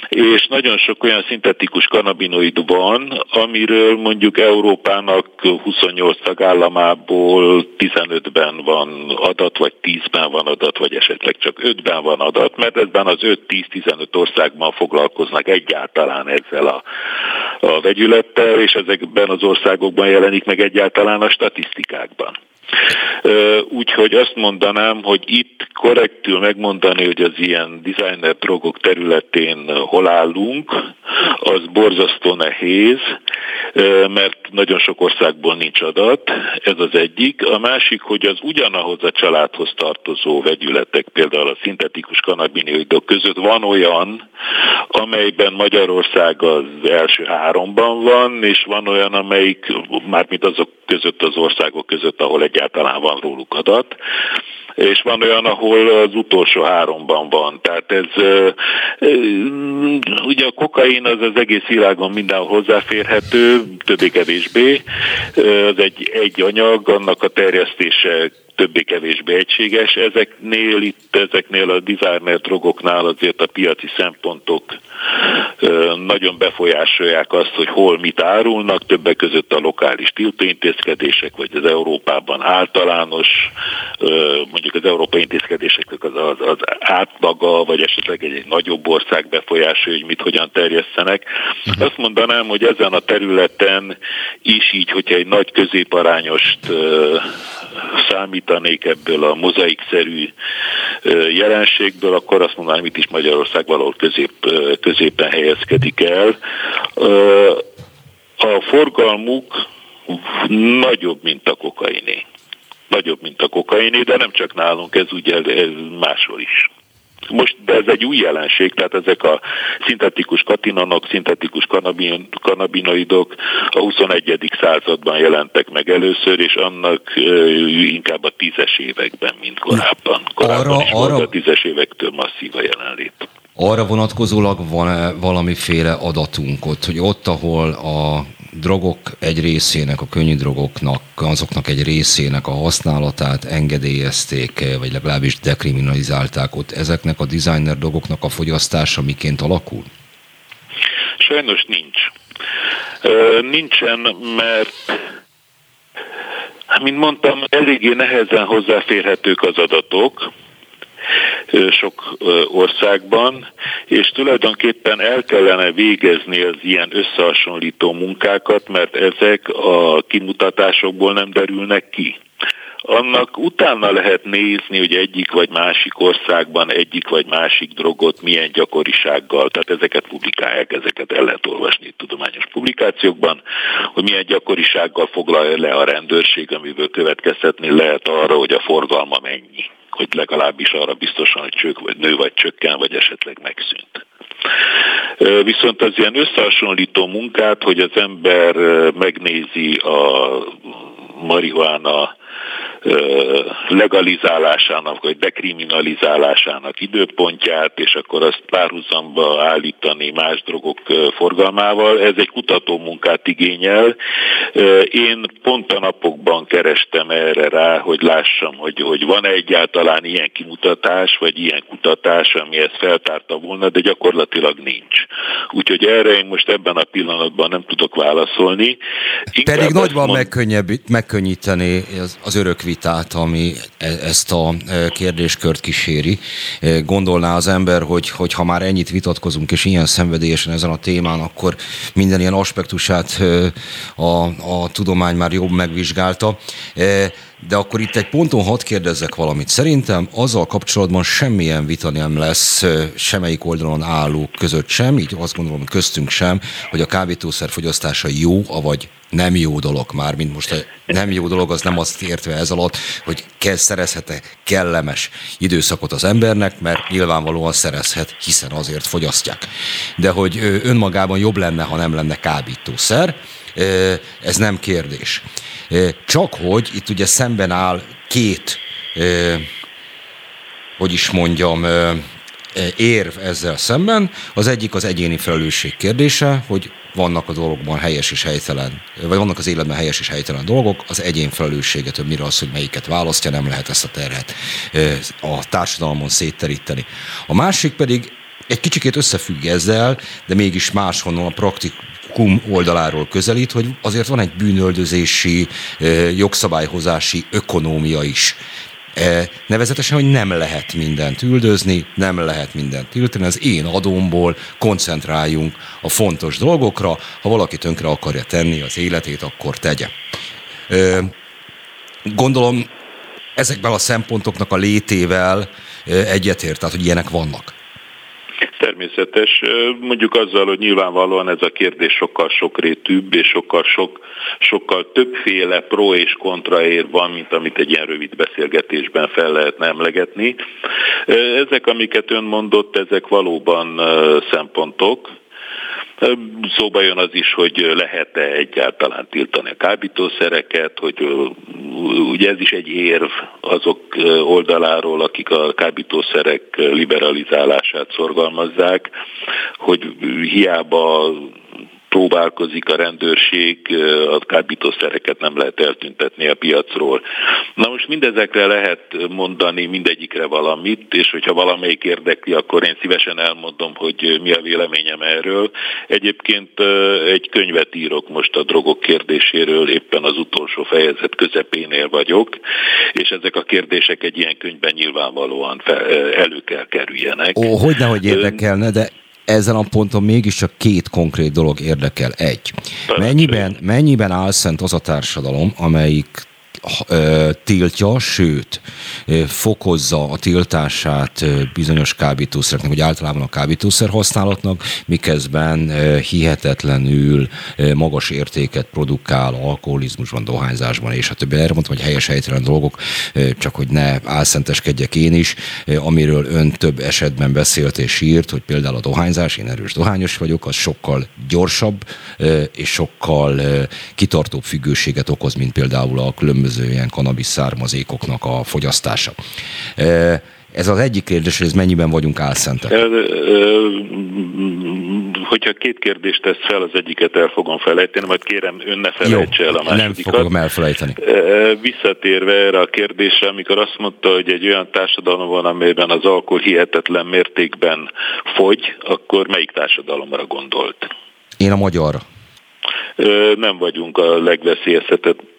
Speaker 5: és nagyon sok olyan szintetikus kanabinoid van, amiről mondjuk Európának 28 tagállamából 15-ben van adat, vagy 10-ben van adat, vagy esetleg csak 5-ben van adat, mert ebben az 5-10-15 országban foglalkoznak egyáltalán ezzel a, a vegyülettel, és ezekben az országokban jelenik meg egyáltalán a statisztikákban. Úgyhogy azt mondanám, hogy itt korrektül megmondani, hogy az ilyen designer drogok területén hol állunk, az borzasztó nehéz, mert nagyon sok országból nincs adat, ez az egyik. A másik, hogy az ugyanahoz a családhoz tartozó vegyületek, például a szintetikus kanabinoidok között van olyan, amelyben Magyarország az első háromban van, és van olyan, amelyik, mármint azok között az országok között, ahol egyáltalán van róluk adat és van olyan, ahol az utolsó háromban van. Tehát ez, ugye a kokain az az egész világon mindenhol hozzáférhető, többé-kevésbé, az egy, egy anyag, annak a terjesztése többé-kevésbé egységes. Ezeknél itt, ezeknél a designer drogoknál azért a piaci szempontok nagyon befolyásolják azt, hogy hol mit árulnak, többek között a lokális tiltóintézkedések, vagy az Európában általános, mondjuk az európai intézkedéseknek az, az, az átlaga, vagy esetleg egy, egy nagyobb ország befolyásolja, hogy mit hogyan terjesztenek. Uh-huh. Azt mondanám, hogy ezen a területen is így, hogyha egy nagy középarányost számít kiszakítanék ebből a mozaikszerű jelenségből, akkor azt mondanám, itt is Magyarország valahol közép, középen helyezkedik el. A forgalmuk nagyobb, mint a kokainé. Nagyobb, mint a kokainé, de nem csak nálunk, ez ugye máshol is. Most, de ez egy új jelenség, tehát ezek a szintetikus katinonok, szintetikus kanabin, kanabinoidok a 21. században jelentek meg először, és annak inkább a tízes években, mint korábban. Korábban arra, is arra... a tízes évektől masszív a jelenlét.
Speaker 2: Arra vonatkozólag van valamiféle adatunk ott, hogy ott, ahol a drogok egy részének, a könnyű drogoknak, azoknak egy részének a használatát engedélyezték, vagy legalábbis dekriminalizálták ott, ezeknek a designer drogoknak a fogyasztása miként alakul?
Speaker 5: Sajnos nincs. Nincsen, mert mint mondtam, eléggé nehezen hozzáférhetők az adatok, sok országban, és tulajdonképpen el kellene végezni az ilyen összehasonlító munkákat, mert ezek a kimutatásokból nem derülnek ki. Annak utána lehet nézni, hogy egyik vagy másik országban egyik vagy másik drogot milyen gyakorisággal, tehát ezeket publikálják, ezeket el lehet olvasni tudományos publikációkban, hogy milyen gyakorisággal foglalja le a rendőrség, amiből következtetni lehet arra, hogy a forgalma mennyi hogy legalábbis arra biztosan, hogy vagy nő, vagy csökken, vagy esetleg megszűnt. Viszont az ilyen összehasonlító munkát, hogy az ember megnézi a marihuána legalizálásának vagy dekriminalizálásának időpontját, és akkor azt párhuzamba állítani más drogok forgalmával. Ez egy kutató munkát igényel. Én pont a napokban kerestem erre rá, hogy lássam, hogy, hogy van-e egyáltalán ilyen kimutatás, vagy ilyen kutatás, ami ezt feltárta volna, de gyakorlatilag nincs. Úgyhogy erre én most ebben a pillanatban nem tudok válaszolni.
Speaker 2: Inkább Pedig nagyban mond... megkönnyíteni az, az örök vitát, ami e, ezt a e, kérdéskört kíséri. E, gondolná az ember, hogy, hogy ha már ennyit vitatkozunk, és ilyen szenvedélyesen ezen a témán, akkor minden ilyen aspektusát a, a tudomány már jobb megvizsgálta. De akkor itt egy ponton hadd kérdezzek valamit. Szerintem azzal kapcsolatban semmilyen vita nem lesz semmelyik oldalon állók között sem, így azt gondolom köztünk sem, hogy a kábítószer fogyasztása jó, avagy nem jó dolog már, mint most a nem jó dolog, az nem azt értve ez alatt, hogy kell, szerezhet-e kellemes időszakot az embernek, mert nyilvánvalóan szerezhet, hiszen azért fogyasztják. De hogy önmagában jobb lenne, ha nem lenne kábítószer, ez nem kérdés. Csak hogy itt ugye szemben áll két, hogy is mondjam, érv ezzel szemben. Az egyik az egyéni felelősség kérdése, hogy vannak a dolgokban helyes és helytelen, vagy vannak az életben helyes és helytelen dolgok, az egyén felelőssége többnyire az, hogy melyiket választja, nem lehet ezt a terhet a társadalmon szétteríteni. A másik pedig egy kicsikét összefügg ezzel, de mégis máshonnan a praktikum oldaláról közelít, hogy azért van egy bűnöldözési, jogszabályhozási ökonómia is. E, nevezetesen, hogy nem lehet mindent üldözni, nem lehet mindent tiltani, az én adómból koncentráljunk a fontos dolgokra, ha valaki tönkre akarja tenni az életét, akkor tegye. Gondolom ezekben a szempontoknak a létével egyetért, tehát hogy ilyenek vannak.
Speaker 5: Természetes. Mondjuk azzal, hogy nyilvánvalóan ez a kérdés sokkal sokrétűbb, és sokkal, sok, sokkal többféle pro és kontra ér van, mint amit egy ilyen rövid beszélgetésben fel lehetne emlegetni. Ezek, amiket ön mondott, ezek valóban szempontok, Szóba jön az is, hogy lehet-e egyáltalán tiltani a kábítószereket, hogy ugye ez is egy érv azok oldaláról, akik a kábítószerek liberalizálását szorgalmazzák, hogy hiába próbálkozik a rendőrség, a kábítószereket nem lehet eltüntetni a piacról. Na most mindezekre lehet mondani mindegyikre valamit, és hogyha valamelyik érdekli, akkor én szívesen elmondom, hogy mi a véleményem erről. Egyébként egy könyvet írok most a drogok kérdéséről, éppen az utolsó fejezet közepénél vagyok, és ezek a kérdések egy ilyen könyvben nyilvánvalóan fel, elő kell kerüljenek.
Speaker 2: Ó, hogy nehogy érdekelne, de ezen a ponton mégiscsak két konkrét dolog érdekel. Egy, mennyiben, mennyiben álszent az a társadalom, amelyik tiltja, sőt, fokozza a tiltását bizonyos kábítószereknek, vagy általában a kábítószer használatnak, miközben hihetetlenül magas értéket produkál alkoholizmusban, dohányzásban, és a többi. Erre mondtam, hogy helyes helytelen dolgok, csak hogy ne álszenteskedjek én is, amiről ön több esetben beszélt és írt, hogy például a dohányzás, én erős dohányos vagyok, az sokkal gyorsabb és sokkal kitartóbb függőséget okoz, mint például a különböző ilyen kanabis származékoknak a fogyasztása. Ez az egyik kérdés, hogy ez mennyiben vagyunk álszentek?
Speaker 5: Hogyha két kérdést tesz fel, az egyiket el fogom felejteni, majd kérem, ön ne felejtse el a másodikat.
Speaker 2: Nem fogom elfelejteni.
Speaker 5: Visszatérve erre a kérdésre, amikor azt mondta, hogy egy olyan társadalom van, amelyben az alkohol hihetetlen mértékben fogy, akkor melyik társadalomra gondolt?
Speaker 2: Én a magyarra.
Speaker 5: Nem vagyunk a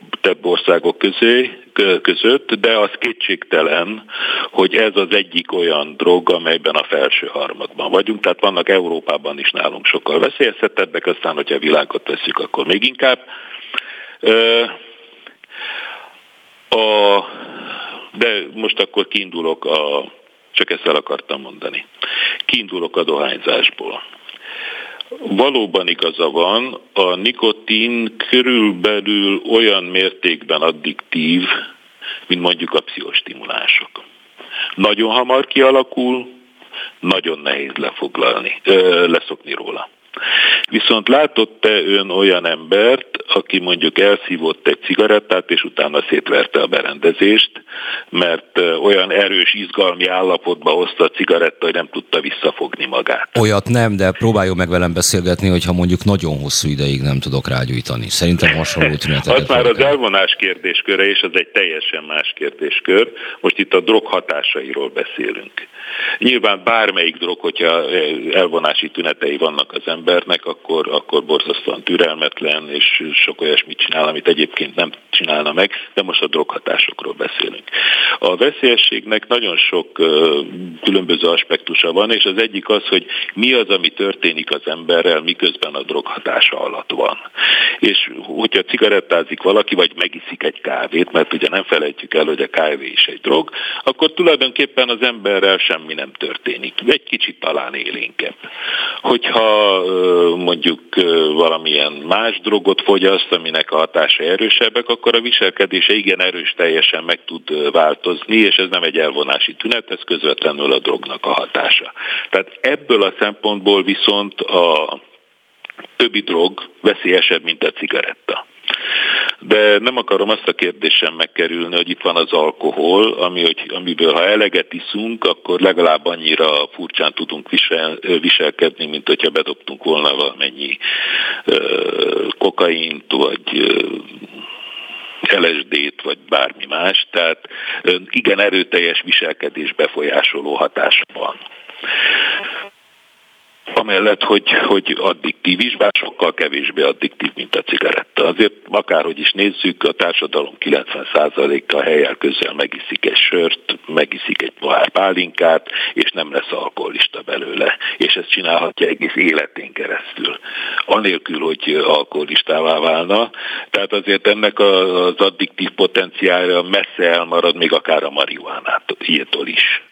Speaker 5: legveszélyeztetettebb országok közé, között, de az kétségtelen, hogy ez az egyik olyan drog, amelyben a felső harmadban vagyunk, tehát vannak Európában is nálunk sokkal veszélyeztetebbek, aztán, hogyha a világot veszük, akkor még inkább. A, de most akkor kiindulok a, csak ezt el akartam mondani. Kiindulok a dohányzásból. Valóban igaza van, a nikotin körülbelül olyan mértékben addiktív, mint mondjuk a pszichostimulások. Nagyon hamar kialakul, nagyon nehéz lefoglalni, leszokni róla. Viszont látott-e ön olyan embert, aki mondjuk elszívott egy cigarettát, és utána szétverte a berendezést, mert olyan erős izgalmi állapotba hozta a cigaretta, hogy nem tudta visszafogni magát.
Speaker 2: Olyat nem, de próbáljon meg velem beszélgetni, hogyha mondjuk nagyon hosszú ideig nem tudok rágyújtani. Szerintem hasonló tüneteket.
Speaker 5: Az már az elvonás kérdésköre, és az egy teljesen más kérdéskör. Most itt a drog hatásairól beszélünk. Nyilván bármelyik drog, hogyha elvonási tünetei vannak az embernek, akkor, akkor borzasztóan türelmetlen, és sok olyasmit csinál, amit egyébként nem csinálna meg, de most a droghatásokról beszélünk. A veszélyességnek nagyon sok különböző aspektusa van, és az egyik az, hogy mi az, ami történik az emberrel, miközben a droghatása alatt van. És hogyha cigarettázik valaki, vagy megiszik egy kávét, mert ugye nem felejtjük el, hogy a kávé is egy drog, akkor tulajdonképpen az emberrel semmi nem történik. Egy kicsit talán élénkebb. Hogyha mondjuk valamilyen más drogot fogyaszt, aminek a hatása erősebbek, akkor a viselkedése igen erős teljesen meg tud változni, és ez nem egy elvonási tünet, ez közvetlenül a drognak a hatása. Tehát ebből a szempontból viszont a többi drog veszélyesebb, mint a cigaretta. De nem akarom azt a kérdésem megkerülni, hogy itt van az alkohol, ami, hogy, amiből ha eleget iszunk, akkor legalább annyira furcsán tudunk visel, viselkedni, mint hogyha bedobtunk volna valamennyi uh, kokaint, vagy uh, LSD-t, vagy bármi más. Tehát igen erőteljes viselkedés befolyásoló hatása van amellett, hogy, hogy addiktív is, bár sokkal kevésbé addiktív, mint a cigaretta. Azért akárhogy is nézzük, a társadalom 90%-a helyel közel megiszik egy sört, megiszik egy pohár pálinkát, és nem lesz alkoholista belőle. És ezt csinálhatja egész életén keresztül. Anélkül, hogy alkoholistává válna. Tehát azért ennek az addiktív potenciálja messze elmarad, még akár a marihuánától is.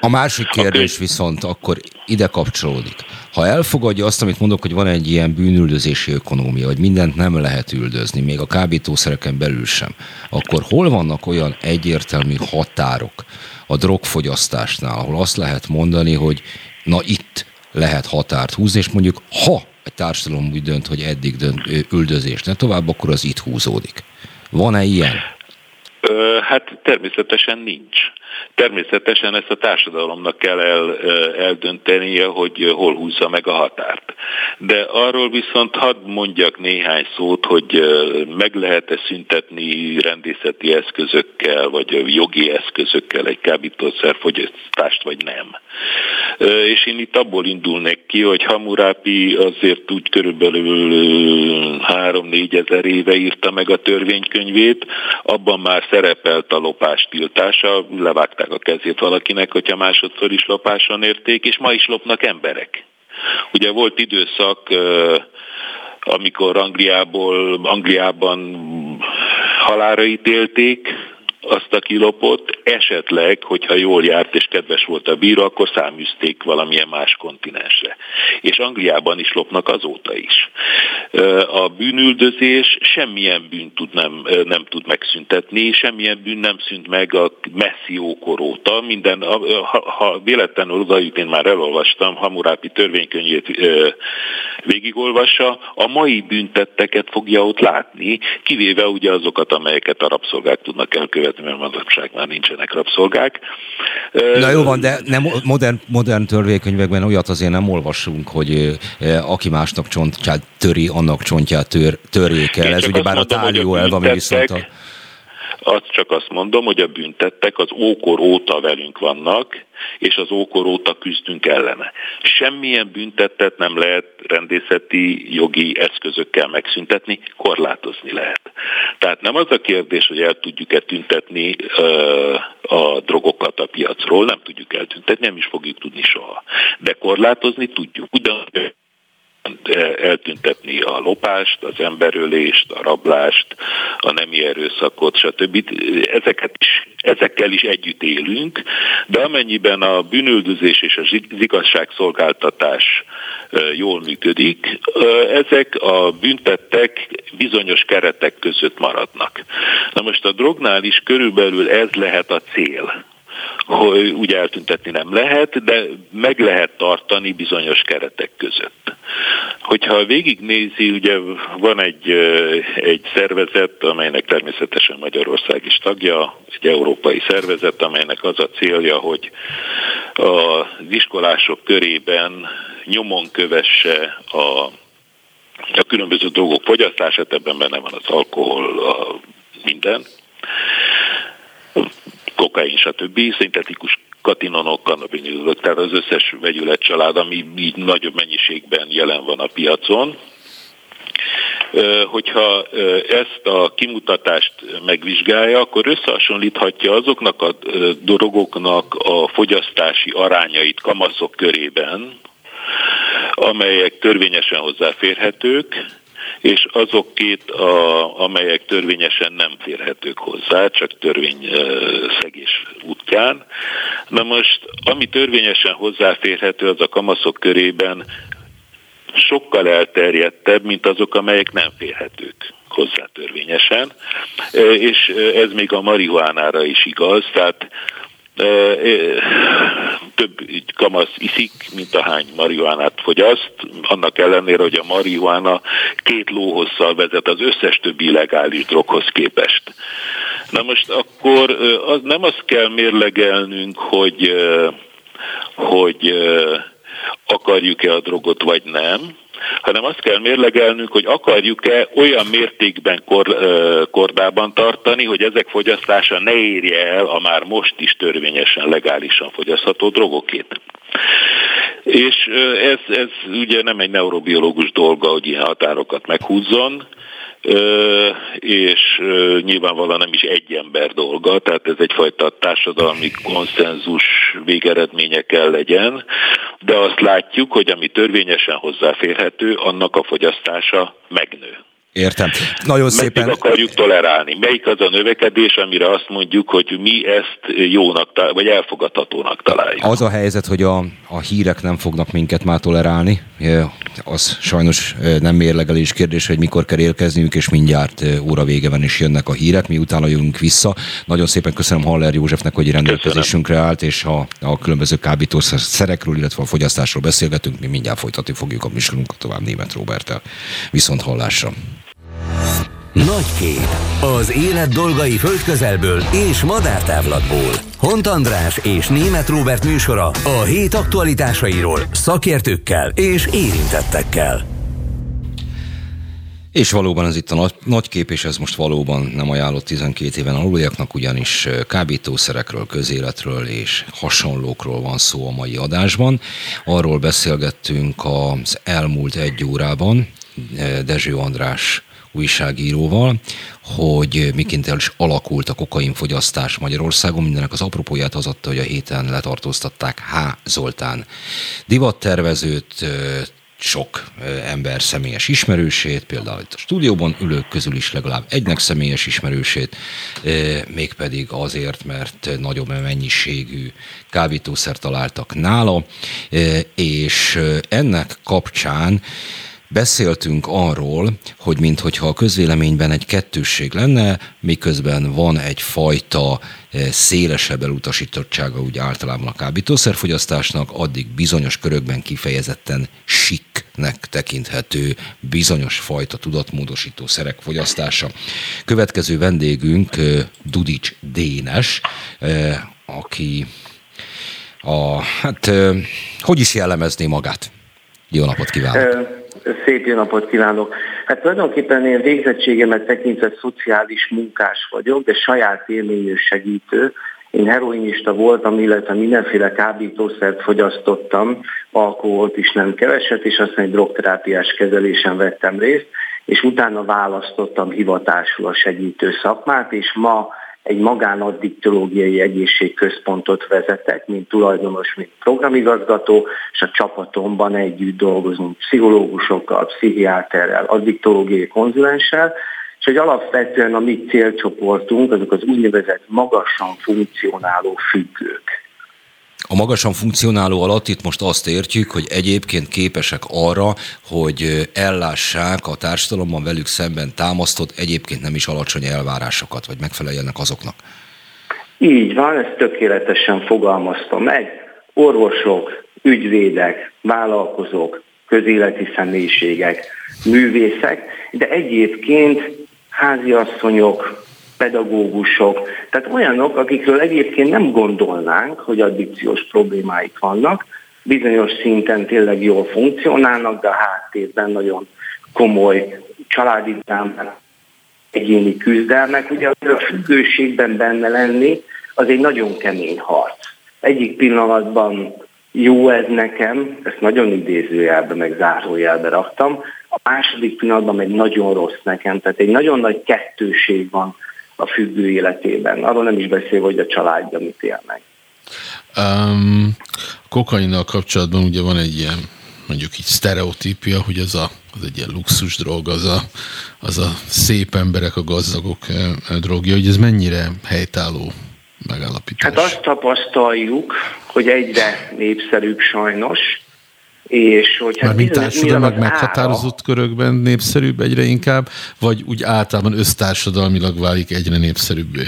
Speaker 2: A másik kérdés viszont akkor ide kapcsolódik. Ha elfogadja azt, amit mondok, hogy van egy ilyen bűnüldözési ökonómia, hogy mindent nem lehet üldözni, még a kábítószereken belül sem, akkor hol vannak olyan egyértelmű határok a drogfogyasztásnál, ahol azt lehet mondani, hogy na itt lehet határt húzni, és mondjuk ha egy társadalom úgy dönt, hogy eddig dönt, üldözés, ne tovább, akkor az itt húzódik. Van-e ilyen?
Speaker 5: Hát természetesen nincs. Természetesen ezt a társadalomnak kell el, eldöntenie, hogy hol húzza meg a határt. De arról viszont hadd mondjak néhány szót, hogy meg lehet-e szüntetni rendészeti eszközökkel, vagy jogi eszközökkel egy kábítószerfogyasztást, vagy nem. És én itt abból indulnék ki, hogy Hamurápi azért úgy körülbelül 3-4 ezer éve írta meg a törvénykönyvét, abban már szerepelt a lopás tiltása, levágták a kezét valakinek, hogyha másodszor is lopáson érték, és ma is lopnak emberek. Ugye volt időszak, amikor Angliából, Angliában halára ítélték, azt, aki lopott, esetleg, hogyha jól járt és kedves volt a bíró, akkor száműzték valamilyen más kontinensre. És Angliában is lopnak azóta is. A bűnüldözés semmilyen bűn tud nem, nem tud megszüntetni, semmilyen bűn nem szűnt meg a messzi ókor óta. Minden, ha, ha véletlenül odajut, én már elolvastam, Hamurápi törvénykönyvét végigolvassa, a mai büntetteket fogja ott látni, kivéve ugye azokat, amelyeket a rabszolgák tudnak elkövetni illetve mert manapság már nincsenek rabszolgák.
Speaker 2: Na jó van, de nem, modern, modern törvénykönyvekben olyat azért nem olvasunk, hogy aki másnak csontját töri, annak csontját tör, törjék el. Ez ugye bár a tálió elv, ami viszont a...
Speaker 5: Azt csak azt mondom, hogy a büntettek az ókor óta velünk vannak, és az ókor óta küzdünk ellene. Semmilyen büntettet nem lehet rendészeti jogi eszközökkel megszüntetni, korlátozni lehet. Tehát nem az a kérdés, hogy el tudjuk-e tüntetni a drogokat a piacról, nem tudjuk eltüntetni, nem is fogjuk tudni soha. De korlátozni tudjuk. Ugyan eltüntetni a lopást, az emberölést, a rablást, a nemi erőszakot, stb. Ezeket is, ezekkel is együtt élünk, de amennyiben a bűnöldözés és az igazságszolgáltatás jól működik, ezek a büntettek bizonyos keretek között maradnak. Na most a drognál is körülbelül ez lehet a cél hogy úgy eltüntetni nem lehet, de meg lehet tartani bizonyos keretek között. Hogyha végignézi, ugye van egy, egy szervezet, amelynek természetesen Magyarország is tagja, egy európai szervezet, amelynek az a célja, hogy az iskolások körében nyomon kövesse a a különböző dolgok fogyasztását, ebben benne van az alkohol, a minden kokain, stb. szintetikus katinonok, kannabinizolok, tehát az összes vegyület család, ami így nagyobb mennyiségben jelen van a piacon. Hogyha ezt a kimutatást megvizsgálja, akkor összehasonlíthatja azoknak a drogoknak a fogyasztási arányait kamaszok körében, amelyek törvényesen hozzáférhetők, és azok két, a, amelyek törvényesen nem férhetők hozzá, csak törvényszegés útján. Na most, ami törvényesen hozzáférhető, az a kamaszok körében sokkal elterjedtebb, mint azok, amelyek nem férhetők hozzá törvényesen, és ez még a marihuánára is igaz, tehát több kamasz iszik, mint a hány marihuánát fogyaszt, annak ellenére, hogy a marihuána két lóhosszal vezet az összes többi illegális droghoz képest. Na most akkor az, nem azt kell mérlegelnünk, hogy, hogy akarjuk-e a drogot, vagy nem, hanem azt kell mérlegelnünk, hogy akarjuk-e olyan mértékben kor, kordában tartani, hogy ezek fogyasztása ne érje el a már most is törvényesen, legálisan fogyasztható drogokét. És ez, ez ugye nem egy neurobiológus dolga, hogy ilyen határokat meghúzzon, és nyilvánvalóan nem is egy ember dolga, tehát ez egyfajta társadalmi konszenzus végeredménye kell legyen, de azt látjuk, hogy ami törvényesen hozzáférhető, annak a fogyasztása megnő.
Speaker 2: Értem. Nagyon szépen.
Speaker 5: Meddig akarjuk tolerálni? Melyik az a növekedés, amire azt mondjuk, hogy mi ezt jónak, vagy elfogadhatónak találjuk?
Speaker 2: Az a helyzet, hogy a, a hírek nem fognak minket már tolerálni. Az sajnos nem mérlegelés kérdés, hogy mikor kell érkezniük, és mindjárt óra vége van, és jönnek a hírek, miután jövünk vissza. Nagyon szépen köszönöm Haller Józsefnek, hogy rendelkezésünkre állt, és ha a különböző kábítószerekről, illetve a fogyasztásról beszélgetünk, mi mindjárt folytatni fogjuk a műsorunkat tovább Német Robertel. Viszont hallásra.
Speaker 1: Nagy kép. Az élet dolgai földközelből és madártávlatból. Hont András és Német Róbert műsora a hét aktualitásairól szakértőkkel és érintettekkel.
Speaker 2: És valóban ez itt a nagy, nagy kép, és ez most valóban nem ajánlott 12 éven aluljaknak, ugyanis kábítószerekről, közéletről és hasonlókról van szó a mai adásban. Arról beszélgettünk az elmúlt egy órában Dezső András újságíróval, hogy miként el is alakult a kokainfogyasztás Magyarországon. Mindenek az apropóját az adta, hogy a héten letartóztatták H. Zoltán divattervezőt, sok ember személyes ismerősét, például itt a stúdióban ülők közül is legalább egynek személyes ismerősét, mégpedig azért, mert nagyobb mennyiségű kábítószer találtak nála, és ennek kapcsán Beszéltünk arról, hogy minthogyha a közvéleményben egy kettősség lenne, miközben van egyfajta eh, szélesebb elutasítottsága úgy általában a kábítószerfogyasztásnak, addig bizonyos körökben kifejezetten siknek tekinthető bizonyos fajta tudatmódosító szerek fogyasztása. Következő vendégünk eh, Dudics Dénes, eh, aki a, hát hogy is jellemezné magát? Jó napot kívánok!
Speaker 6: Szép jó napot kívánok! Hát tulajdonképpen én végzettségemet tekintve szociális munkás vagyok, de saját élményű segítő. Én heroinista voltam, illetve mindenféle kábítószert fogyasztottam, alkoholt is nem keveset, és aztán egy drogterápiás kezelésen vettem részt, és utána választottam hivatásul a segítő szakmát, és ma egy magánaddiktológiai egészségközpontot vezetek, mint tulajdonos, mint programigazgató, és a csapatomban együtt dolgozunk pszichológusokkal, pszichiáterrel, addiktológiai konzulenssel, és hogy alapvetően a mi célcsoportunk azok az úgynevezett magasan funkcionáló függők.
Speaker 2: A magasan funkcionáló alatt itt most azt értjük, hogy egyébként képesek arra, hogy ellássák a társadalomban velük szemben támasztott, egyébként nem is alacsony elvárásokat, vagy megfeleljenek azoknak.
Speaker 6: Így van, ezt tökéletesen fogalmaztam meg. Orvosok, ügyvédek, vállalkozók, közéleti személyiségek, művészek, de egyébként háziasszonyok, pedagógusok, tehát olyanok, akikről egyébként nem gondolnánk, hogy addikciós problémáik vannak, bizonyos szinten tényleg jól funkcionálnak, de a háttérben nagyon komoly családi drámák, egyéni küzdelmek. Ugye a függőségben benne lenni, az egy nagyon kemény harc. Egyik pillanatban jó ez nekem, ezt nagyon idézőjelbe, meg zárójelbe raktam, a második pillanatban meg nagyon rossz nekem, tehát egy nagyon nagy kettőség van a függő életében. Arról nem is beszél, hogy a családja mit él meg.
Speaker 3: Um, kokainnal kapcsolatban ugye van egy ilyen mondjuk így sztereotípia, hogy az, a, az egy ilyen luxus drog, az a, az a szép emberek, a gazdagok drogja, hogy ez mennyire helytálló megállapítás?
Speaker 6: Hát azt tapasztaljuk, hogy egyre népszerűbb sajnos, és hogy
Speaker 3: hát mint társadalmilag meghatározott ára, körökben népszerűbb egyre inkább, vagy úgy általában össztársadalmilag válik egyre népszerűbbé?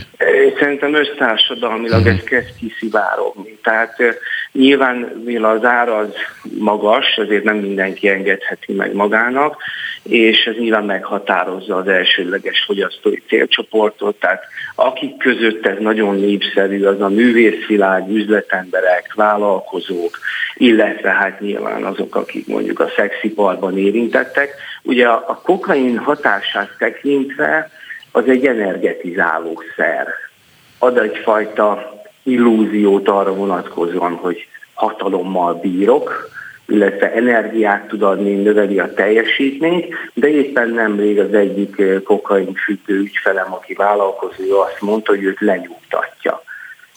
Speaker 6: Szerintem össztársadalmilag uh-huh. ez kezd kiszivárogni. Tehát nyilván mivel az ára az magas, azért nem mindenki engedheti meg magának, és ez nyilván meghatározza az elsőleges fogyasztói célcsoportot, tehát akik között ez nagyon népszerű, az a művészvilág, üzletemberek, vállalkozók, illetve hát nyilván azok, akik mondjuk a szexiparban érintettek. Ugye a kokain hatását tekintve az egy energetizáló szer. Ad egyfajta illúziót arra vonatkozóan, hogy hatalommal bírok, illetve energiát tud adni, növeli a teljesítményt, de éppen nemrég az egyik kokain függő ügyfelem, aki vállalkozó, azt mondta, hogy őt lenyugtatja.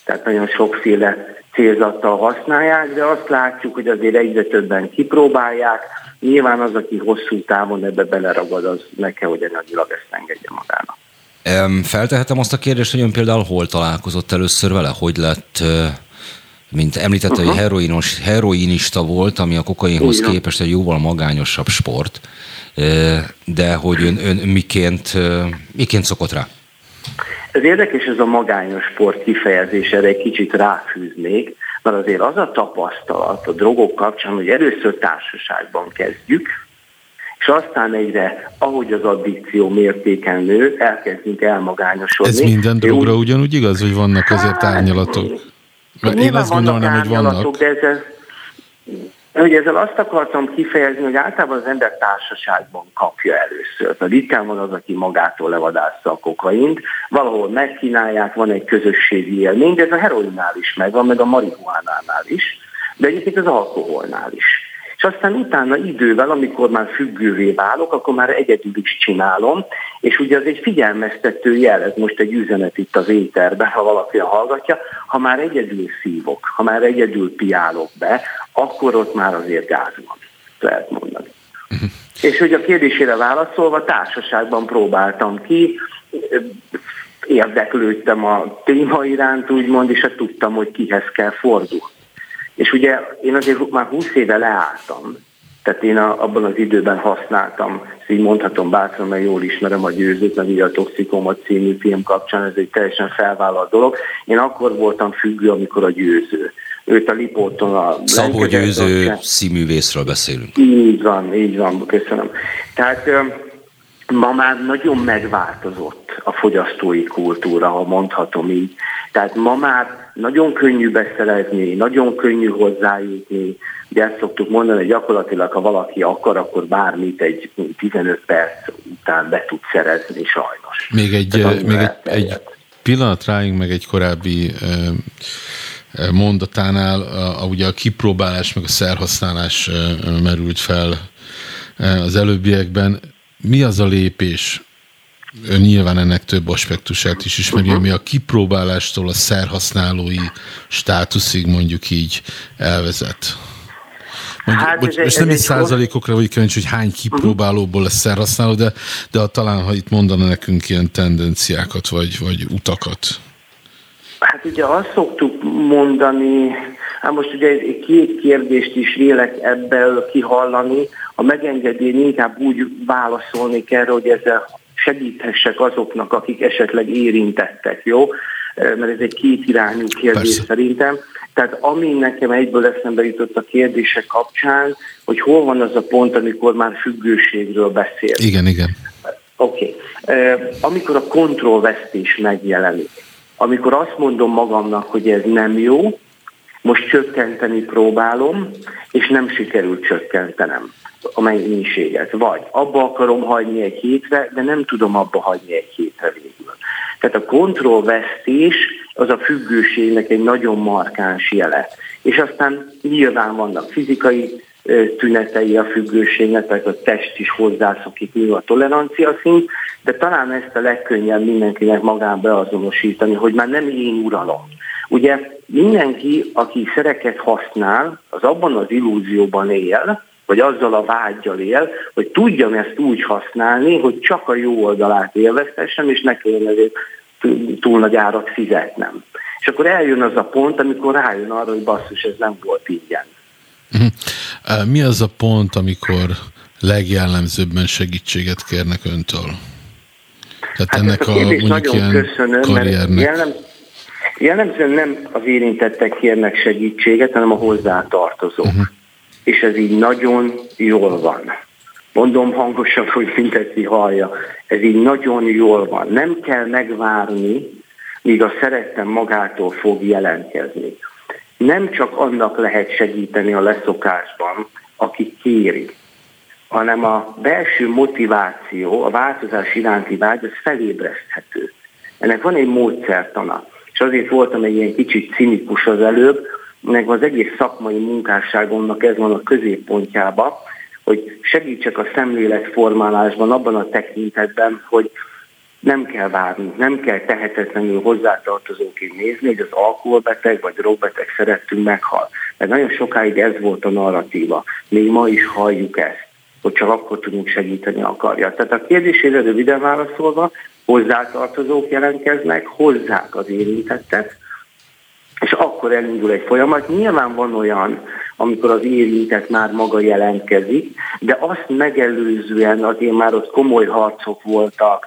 Speaker 6: Tehát nagyon sokféle célzattal használják, de azt látjuk, hogy azért egyre többen kipróbálják. Nyilván az, aki hosszú távon ebbe beleragad, az meg kell, hogy anyagilag ezt engedje magának.
Speaker 2: Feltehetem azt a kérdést, hogy ön például hol találkozott először vele? Hogy lett, mint említette, uh-huh. hogy heroinos, heroinista volt, ami a kokainhoz Igen. képest egy jóval magányosabb sport, de hogy ön, ön miként, miként szokott rá?
Speaker 6: Ez érdekes, ez a magányos sport kifejezés, erre egy kicsit ráfűznék, mert azért az a tapasztalat a drogok kapcsán, hogy először társaságban kezdjük, és aztán egyre, ahogy az addikció mértéken nő, elkezdünk elmagányosodni.
Speaker 3: Ez minden drogra úgy, ugyanúgy igaz, hogy vannak azért hát, árnyalatok?
Speaker 6: Mert én azt gondolnám, hogy vannak. De ez, hogy ezzel azt akartam kifejezni, hogy általában az ember társaságban kapja először. Tehát ritkán van az, aki magától levadásza a kokaint, valahol megkínálják, van egy közösségi élmény, de ez a heroinnál is megvan, meg a marihuánánál is, de egyébként az alkoholnál is. Aztán utána idővel, amikor már függővé válok, akkor már egyedül is csinálom, és ugye az egy figyelmeztető jel, ez most egy üzenet itt az éterben, ha valaki hallgatja, ha már egyedül szívok, ha már egyedül piálok be, akkor ott már azért gáz van. lehet mondani. Uh-huh. És hogy a kérdésére válaszolva, társaságban próbáltam ki, érdeklődtem a téma iránt, úgymond, és hát tudtam, hogy kihez kell fordulni. És ugye én azért már 20 éve leálltam, tehát én a, abban az időben használtam, ezt így mondhatom bátran, mert jól ismerem a győzőt, mert ugye a Toxikomat című film kapcsán ez egy teljesen felvállalt dolog. Én akkor voltam függő, amikor a győző. Őt a Lipóton a...
Speaker 2: Szabó Győző színművészről beszélünk.
Speaker 6: Így van, így van, köszönöm. Tehát ma már nagyon megváltozott a fogyasztói kultúra, ha mondhatom így. Tehát ma már nagyon könnyű beszerezni, nagyon könnyű hozzájutni. Ugye ezt szoktuk mondani, hogy gyakorlatilag, ha valaki akar, akkor bármit egy 15 perc után be tud szerezni, sajnos.
Speaker 3: Még egy, még egy, egy pillanat rájunk meg egy korábbi mondatánál, a, a, ugye a kipróbálás meg a szerhasználás merült fel az előbbiekben. Mi az a lépés, ön nyilván ennek több aspektusát is ismeri, ami a kipróbálástól a szerhasználói státuszig mondjuk így elvezet. Mondjuk, hát bocs, most nem egy százalékokra vagy kíváncsi, hogy hány kipróbálóból lesz szerhasználó, de, de talán, ha itt mondana nekünk ilyen tendenciákat, vagy, vagy utakat.
Speaker 6: Hát ugye azt szoktuk mondani, hát most ugye két kérdést is vélek ebből kihallani, a megengedni inkább úgy válaszolni kell, hogy ezzel segíthessek azoknak, akik esetleg érintettek, jó? Mert ez egy kétirányú kérdés Persze. szerintem. Tehát ami nekem egyből eszembe jutott a kérdések kapcsán, hogy hol van az a pont, amikor már függőségről beszél.
Speaker 3: Igen, igen.
Speaker 6: Oké. Okay. Amikor a kontrollvesztés megjelenik, amikor azt mondom magamnak, hogy ez nem jó, most csökkenteni próbálom, és nem sikerült csökkentenem a mennyiséget. Vagy abba akarom hagyni egy hétre, de nem tudom abba hagyni egy hétre végül. Tehát a kontrollvesztés az a függőségnek egy nagyon markáns jele. És aztán nyilván vannak fizikai tünetei a függőségnek, tehát a test is hozzászokik nő a tolerancia szint, de talán ezt a legkönnyebb mindenkinek magán beazonosítani, hogy már nem én uralom. Ugye mindenki, aki szereket használ, az abban az illúzióban él, vagy azzal a vágyjal él, hogy tudjam ezt úgy használni, hogy csak a jó oldalát élveztessem, és ne kelljen ezért túl nagy árat fizetnem. És akkor eljön az a pont, amikor rájön arra, hogy basszus, ez nem volt ingyen.
Speaker 3: Uh-huh. Mi az a pont, amikor legjellemzőbben segítséget kérnek öntől? Tehát hát ennek a, a mondjuk ilyen köszönöm, karriernek... Jellem,
Speaker 6: jellemzően nem az érintettek kérnek segítséget, hanem a hozzátartozók. Uh-huh. És ez így nagyon jól van. Mondom hangosan, hogy mindenki hallja. Ez így nagyon jól van. Nem kell megvárni, míg a szerettem magától fog jelentkezni. Nem csak annak lehet segíteni a leszokásban, aki kéri, hanem a belső motiváció, a változás iránti vágy, az felébreszthető. Ennek van egy módszertana, és azért voltam egy ilyen kicsit cinikus az előbb, ennek az egész szakmai munkásságomnak ez van a középpontjába, hogy segítsek a szemléletformálásban abban a tekintetben, hogy nem kell várni, nem kell tehetetlenül hozzátartozóként nézni, hogy az alkoholbeteg vagy drogbeteg szerettünk meghal. Mert nagyon sokáig ez volt a narratíva. Még ma is halljuk ezt hogy csak akkor tudunk segíteni akarja. Tehát a kérdésére röviden válaszolva, hozzátartozók jelentkeznek, hozzák az érintettet, és akkor elindul egy folyamat. Nyilván van olyan, amikor az érintett már maga jelentkezik, de azt megelőzően azért már ott komoly harcok voltak,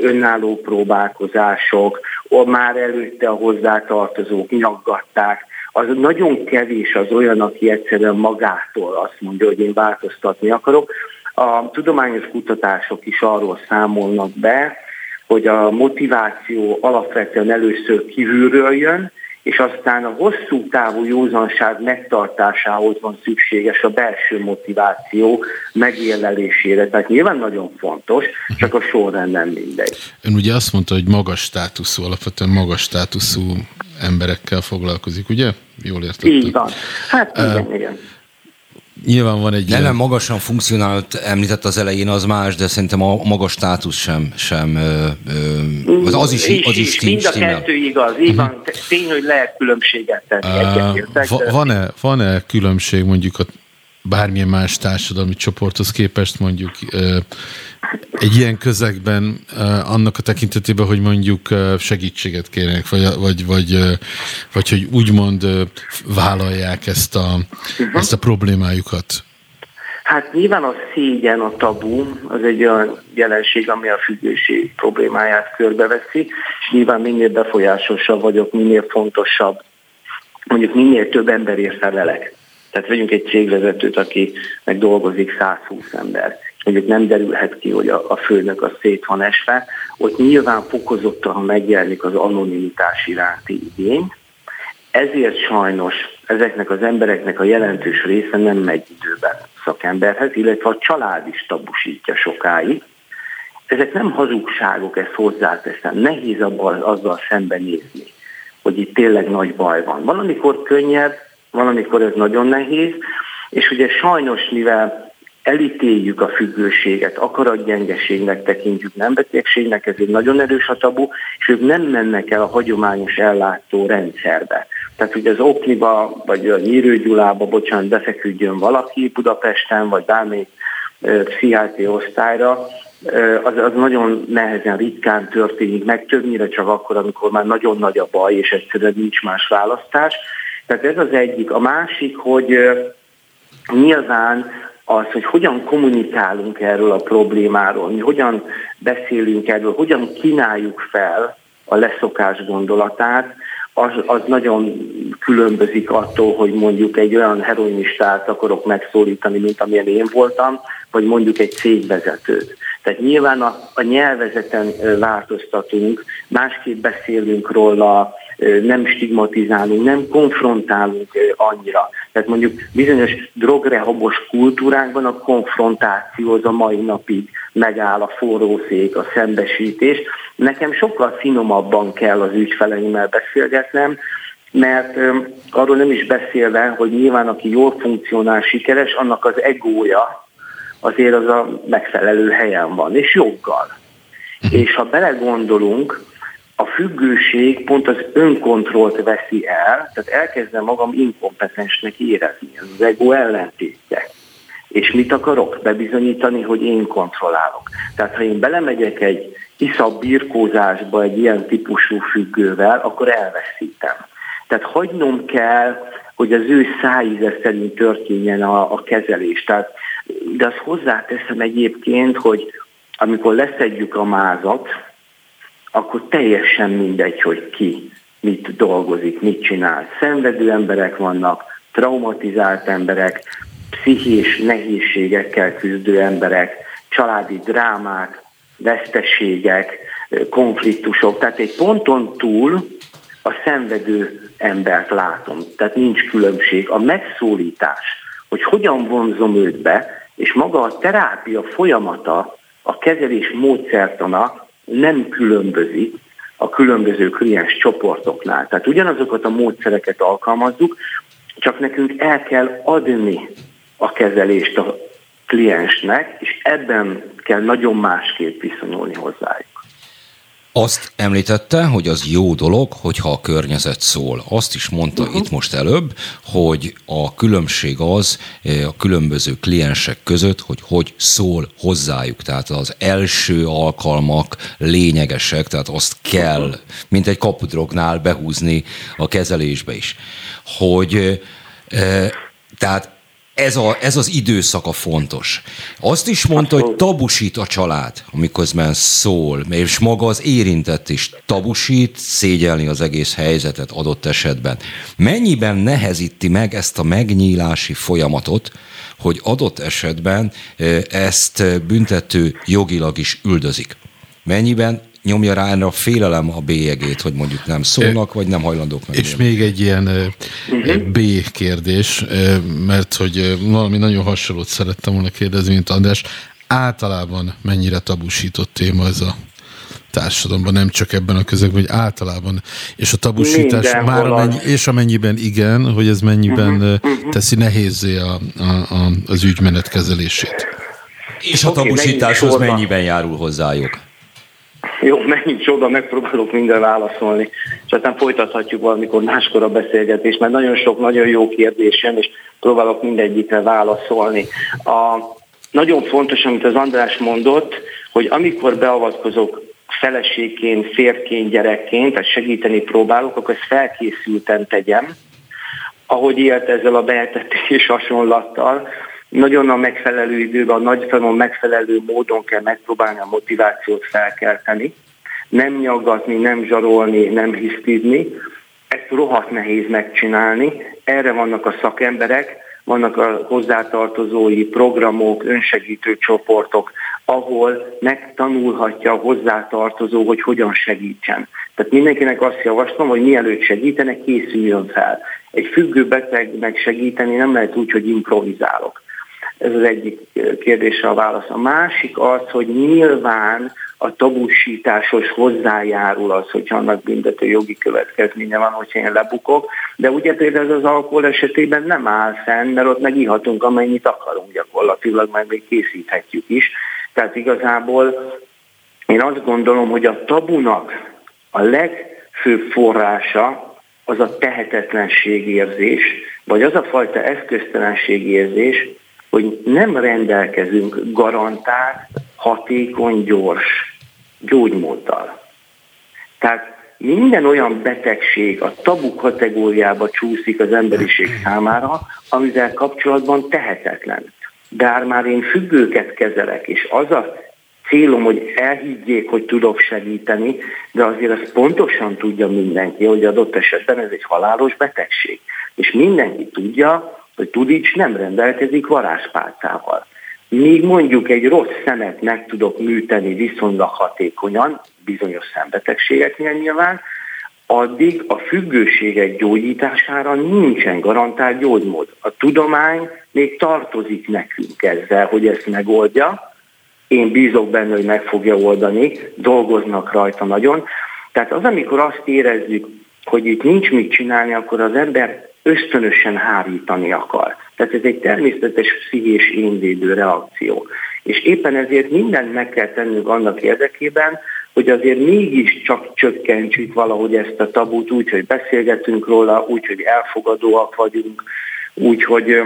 Speaker 6: önálló próbálkozások, már előtte a hozzátartozók nyaggatták, az nagyon kevés az olyan, aki egyszerűen magától azt mondja, hogy én változtatni akarok. A tudományos kutatások is arról számolnak be, hogy a motiváció alapvetően először kívülről jön, és aztán a hosszú távú józanság megtartásához van szükséges a belső motiváció megélelésére. Tehát nyilván nagyon fontos, csak a sorrend nem mindegy.
Speaker 3: Ön ugye azt mondta, hogy magas státuszú, alapvetően magas státuszú emberekkel foglalkozik, ugye? Jól értettem?
Speaker 6: Így van. Hát igen, uh, igen.
Speaker 3: Nyilván van egy
Speaker 2: Nem, ilyen... magasan funkcionált, említett az elején, az más, de szerintem a magas státusz sem, sem az, az is,
Speaker 6: az is, is Mind a kettő igaz, így van, uh-huh. tény, hogy lehet különbséget tenni.
Speaker 3: Uh, van-e, van-e különbség mondjuk a bármilyen más társadalmi csoporthoz képest mondjuk egy ilyen közegben annak a tekintetében, hogy mondjuk segítséget kérnek, vagy, vagy, vagy, vagy hogy úgymond vállalják ezt a, uh-huh. ezt a problémájukat?
Speaker 6: Hát nyilván a szégyen, a tabu, az egy olyan jelenség, ami a függőség problémáját körbeveszi, és nyilván minél befolyásosabb vagyok, minél fontosabb, mondjuk minél több ember ér felelek. Tehát vegyünk egy cégvezetőt, aki meg dolgozik 120 ember. Mondjuk nem derülhet ki, hogy a, a főnök a szét van esve. Ott nyilván fokozottan megjelenik az anonimitás iránti igény. Ezért sajnos ezeknek az embereknek a jelentős része nem megy időben szakemberhez, illetve a család is tabusítja sokáig. Ezek nem hazugságok, ezt hozzáteszem. Nehéz abban azzal szembenézni, hogy itt tényleg nagy baj van. Van, amikor könnyebb, van, amikor ez nagyon nehéz, és ugye sajnos, mivel elítéljük a függőséget, akaratgyengeségnek tekintjük, nem betegségnek, ez egy nagyon erős a tabu, és ők nem mennek el a hagyományos ellátó rendszerbe. Tehát, hogy az Okniba, vagy a Nyírőgyulába, bocsánat, befeküdjön valaki Budapesten, vagy bármelyik pszichiátri osztályra, az, az nagyon nehezen, ritkán történik meg, többnyire csak akkor, amikor már nagyon nagy a baj, és egyszerűen nincs más választás. Tehát ez az egyik. A másik, hogy nyilván az, hogy hogyan kommunikálunk erről a problémáról, mi hogyan beszélünk erről, hogyan kínáljuk fel a leszokás gondolatát, az, az nagyon különbözik attól, hogy mondjuk egy olyan heroinistát akarok megszólítani, mint amilyen én voltam, vagy mondjuk egy cégvezetőt. Tehát nyilván a, a nyelvezeten változtatunk, másképp beszélünk róla, nem stigmatizálunk, nem konfrontálunk annyira. Tehát mondjuk bizonyos drogrehabos kultúrákban a konfrontáció az a mai napig megáll a forrószék, a szembesítés. Nekem sokkal finomabban kell az ügyfeleimmel beszélgetnem, mert arról nem is beszélve, hogy nyilván aki jól funkcionál, sikeres, annak az egója azért az a megfelelő helyen van, és joggal. Mhm. És ha belegondolunk, a függőség pont az önkontrollt veszi el, tehát elkezdem magam inkompetensnek érezni, ez az ego ellentétje. És mit akarok? Bebizonyítani, hogy én kontrollálok. Tehát ha én belemegyek egy iszap birkózásba egy ilyen típusú függővel, akkor elveszítem. Tehát hagynom kell, hogy az ő szájíze szerint történjen a, a kezelés. Tehát, de azt hozzáteszem egyébként, hogy amikor leszedjük a mázat, akkor teljesen mindegy, hogy ki mit dolgozik, mit csinál. Szenvedő emberek vannak, traumatizált emberek, pszichés nehézségekkel küzdő emberek, családi drámák, veszteségek, konfliktusok. Tehát egy ponton túl a szenvedő embert látom. Tehát nincs különbség. A megszólítás, hogy hogyan vonzom őt be, és maga a terápia folyamata, a kezelés módszertana nem különbözik a különböző kliens csoportoknál. Tehát ugyanazokat a módszereket alkalmazzuk, csak nekünk el kell adni a kezelést a kliensnek, és ebben kell nagyon másképp viszonyulni hozzájuk.
Speaker 2: Azt említette, hogy az jó dolog, hogyha a környezet szól. Azt is mondta uh-huh. itt most előbb, hogy a különbség az eh, a különböző kliensek között, hogy hogy szól hozzájuk. Tehát az első alkalmak lényegesek, tehát azt kell, mint egy kapudrognál behúzni a kezelésbe is. Hogy e, tehát ez, a, ez az időszaka fontos. Azt is mondta, hogy tabusít a család, amiközben szól, és maga az érintett is tabusít, szégyelni az egész helyzetet adott esetben. Mennyiben nehezíti meg ezt a megnyílási folyamatot, hogy adott esetben ezt büntető jogilag is üldözik? Mennyiben nyomja rá erre a félelem a bélyegét, hogy mondjuk nem szólnak, vagy nem hajlandók meg.
Speaker 3: És még egy ilyen uh-huh. B kérdés, mert hogy valami nagyon hasonlót szerettem volna kérdezni, mint András. Általában mennyire tabusított téma ez a társadalomban, nem csak ebben a közegben, hogy általában. És a tabusítás Minden már amennyi, és amennyiben igen, hogy ez mennyiben uh-huh. teszi nehézé a, a, a, az ügymenet kezelését.
Speaker 2: És a tabusításhoz mennyiben járul hozzájuk?
Speaker 6: Jó, megint csoda, megpróbálok minden válaszolni. és aztán folytathatjuk valamikor máskor a beszélgetést, mert nagyon sok, nagyon jó kérdés és próbálok mindegyikre válaszolni. A, nagyon fontos, amit az András mondott, hogy amikor beavatkozok feleségként, férként, gyerekként, tehát segíteni próbálok, akkor ezt felkészülten tegyem, ahogy élt ezzel a behetetés hasonlattal, nagyon a megfelelő időben, a nagyfelon megfelelő módon kell megpróbálni a motivációt felkelteni, nem nyaggatni, nem zsarolni, nem hisztizni. Ezt rohadt nehéz megcsinálni, erre vannak a szakemberek, vannak a hozzátartozói programok, önsegítő csoportok, ahol megtanulhatja a hozzátartozó, hogy hogyan segítsen. Tehát mindenkinek azt javaslom, hogy mielőtt segítenek, készüljön fel. Egy függő betegnek segíteni nem lehet úgy, hogy improvizálok. Ez az egyik kérdése a válasz. A másik az, hogy nyilván a tabusításhoz hozzájárul az, hogyha annak büntető jogi következménye van, hogyha én lebukok, de ugye például az alkohol esetében nem áll fenn, mert ott megihatunk amennyit akarunk gyakorlatilag, meg még készíthetjük is. Tehát igazából én azt gondolom, hogy a tabunak a legfőbb forrása az a tehetetlenségérzés, vagy az a fajta eszköztelenségérzés, hogy nem rendelkezünk garantált, hatékony, gyors gyógymóddal. Tehát minden olyan betegség a tabu kategóriába csúszik az emberiség számára, amivel kapcsolatban tehetetlen. Bár már én függőket kezelek, és az a célom, hogy elhiggyék, hogy tudok segíteni, de azért azt pontosan tudja mindenki, hogy adott esetben ez egy halálos betegség. És mindenki tudja, hogy Tudics nem rendelkezik varázspálcával. Míg mondjuk egy rossz szemet meg tudok műteni viszonylag hatékonyan, bizonyos szembetegségeknél nyilván, addig a függőségek gyógyítására nincsen garantált gyógymód. A tudomány még tartozik nekünk ezzel, hogy ezt megoldja. Én bízok benne, hogy meg fogja oldani, dolgoznak rajta nagyon. Tehát az, amikor azt érezzük, hogy itt nincs mit csinálni, akkor az ember ösztönösen hárítani akar. Tehát ez egy természetes pszichés énvédő reakció. És éppen ezért mindent meg kell tennünk annak érdekében, hogy azért mégiscsak csökkentsük valahogy ezt a tabut úgy, hogy beszélgetünk róla, úgy, hogy elfogadóak vagyunk, úgy, hogy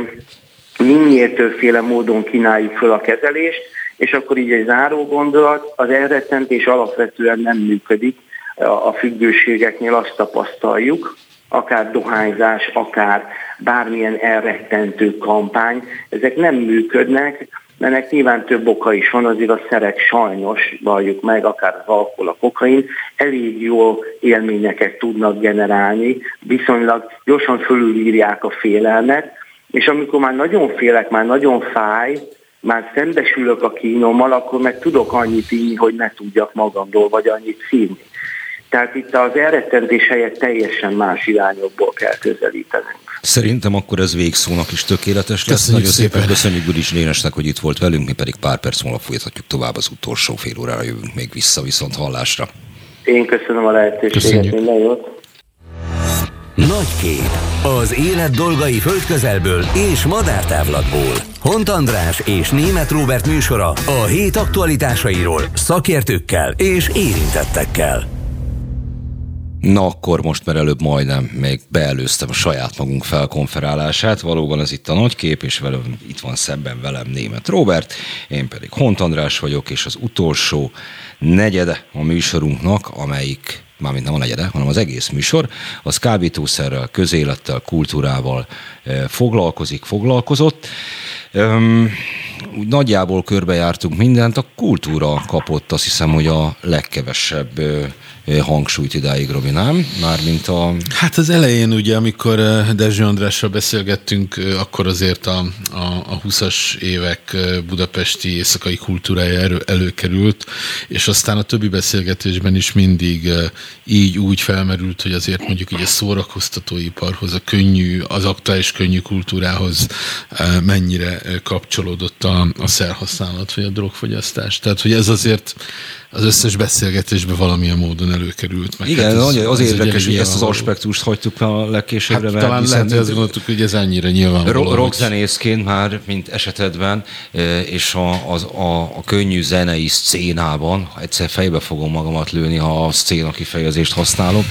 Speaker 6: minél többféle módon kínáljuk föl a kezelést, és akkor így egy záró gondolat, az elrettentés alapvetően nem működik, a függőségeknél azt tapasztaljuk, akár dohányzás, akár bármilyen elrettentő kampány, ezek nem működnek, ennek nyilván több oka is van, azért a szerek sajnos, valljuk meg, akár az alkohol, a kokain, elég jó élményeket tudnak generálni, viszonylag gyorsan fölülírják a félelmet, és amikor már nagyon félek, már nagyon fáj, már szembesülök a kínommal, akkor meg tudok annyit inni, hogy ne tudjak magamról, vagy annyit szívni. Tehát itt az elrettentés helyett teljesen más irányokból kell közelítenünk.
Speaker 2: Szerintem akkor ez végszónak is tökéletes lesz. Köszönjük Nagyon szépen, köszönjük Guris Lénesnek, hogy itt volt velünk, mi pedig pár perc múlva folytatjuk tovább az utolsó fél órára jövünk még vissza viszont hallásra.
Speaker 6: Én köszönöm a lehetőséget, minden jót.
Speaker 1: Nagy kép. Az élet dolgai földközelből és madártávlatból. Hont András és Német Róbert műsora a hét aktualitásairól szakértőkkel és érintettekkel.
Speaker 2: Na akkor most, mert előbb majdnem még beelőztem a saját magunk felkonferálását. Valóban ez itt a nagy kép, és velem, itt van szemben velem német Robert, én pedig Hont András vagyok, és az utolsó negyede a műsorunknak, amelyik mármint nem a negyede, hanem az egész műsor, az kábítószerrel, közélettel, kultúrával eh, foglalkozik, foglalkozott. Um, úgy nagyjából körbejártunk mindent, a kultúra kapott azt hiszem, hogy a legkevesebb hangsúlyt idáig, Robi, nem? Mármint a...
Speaker 3: Hát az elején ugye, amikor Dezső Andrással beszélgettünk, akkor azért a, a, a 20-as évek budapesti éjszakai kultúrája elő, előkerült, és aztán a többi beszélgetésben is mindig így úgy felmerült, hogy azért mondjuk így a szórakoztatóiparhoz, a könnyű, az aktuális könnyű kultúrához mennyire kapcsolódott a, a szerhasználat, vagy a drogfogyasztás. Tehát, hogy ez azért az összes beszélgetésben valamilyen módon előkerült.
Speaker 2: Meg Igen, hát ez, az ez érdekes, hogy ezt az aspektust hagytuk a legkésőbbre.
Speaker 3: Hát, talán lehet, hogy azt gondoltuk, hogy ez ennyire nyilván.
Speaker 2: Rockzenészként már, mint esetedben, és a, az, a, a könnyű zenei szcénában, egyszer fejbe fogom magamat lőni, ha a szcéna kifejezést használom.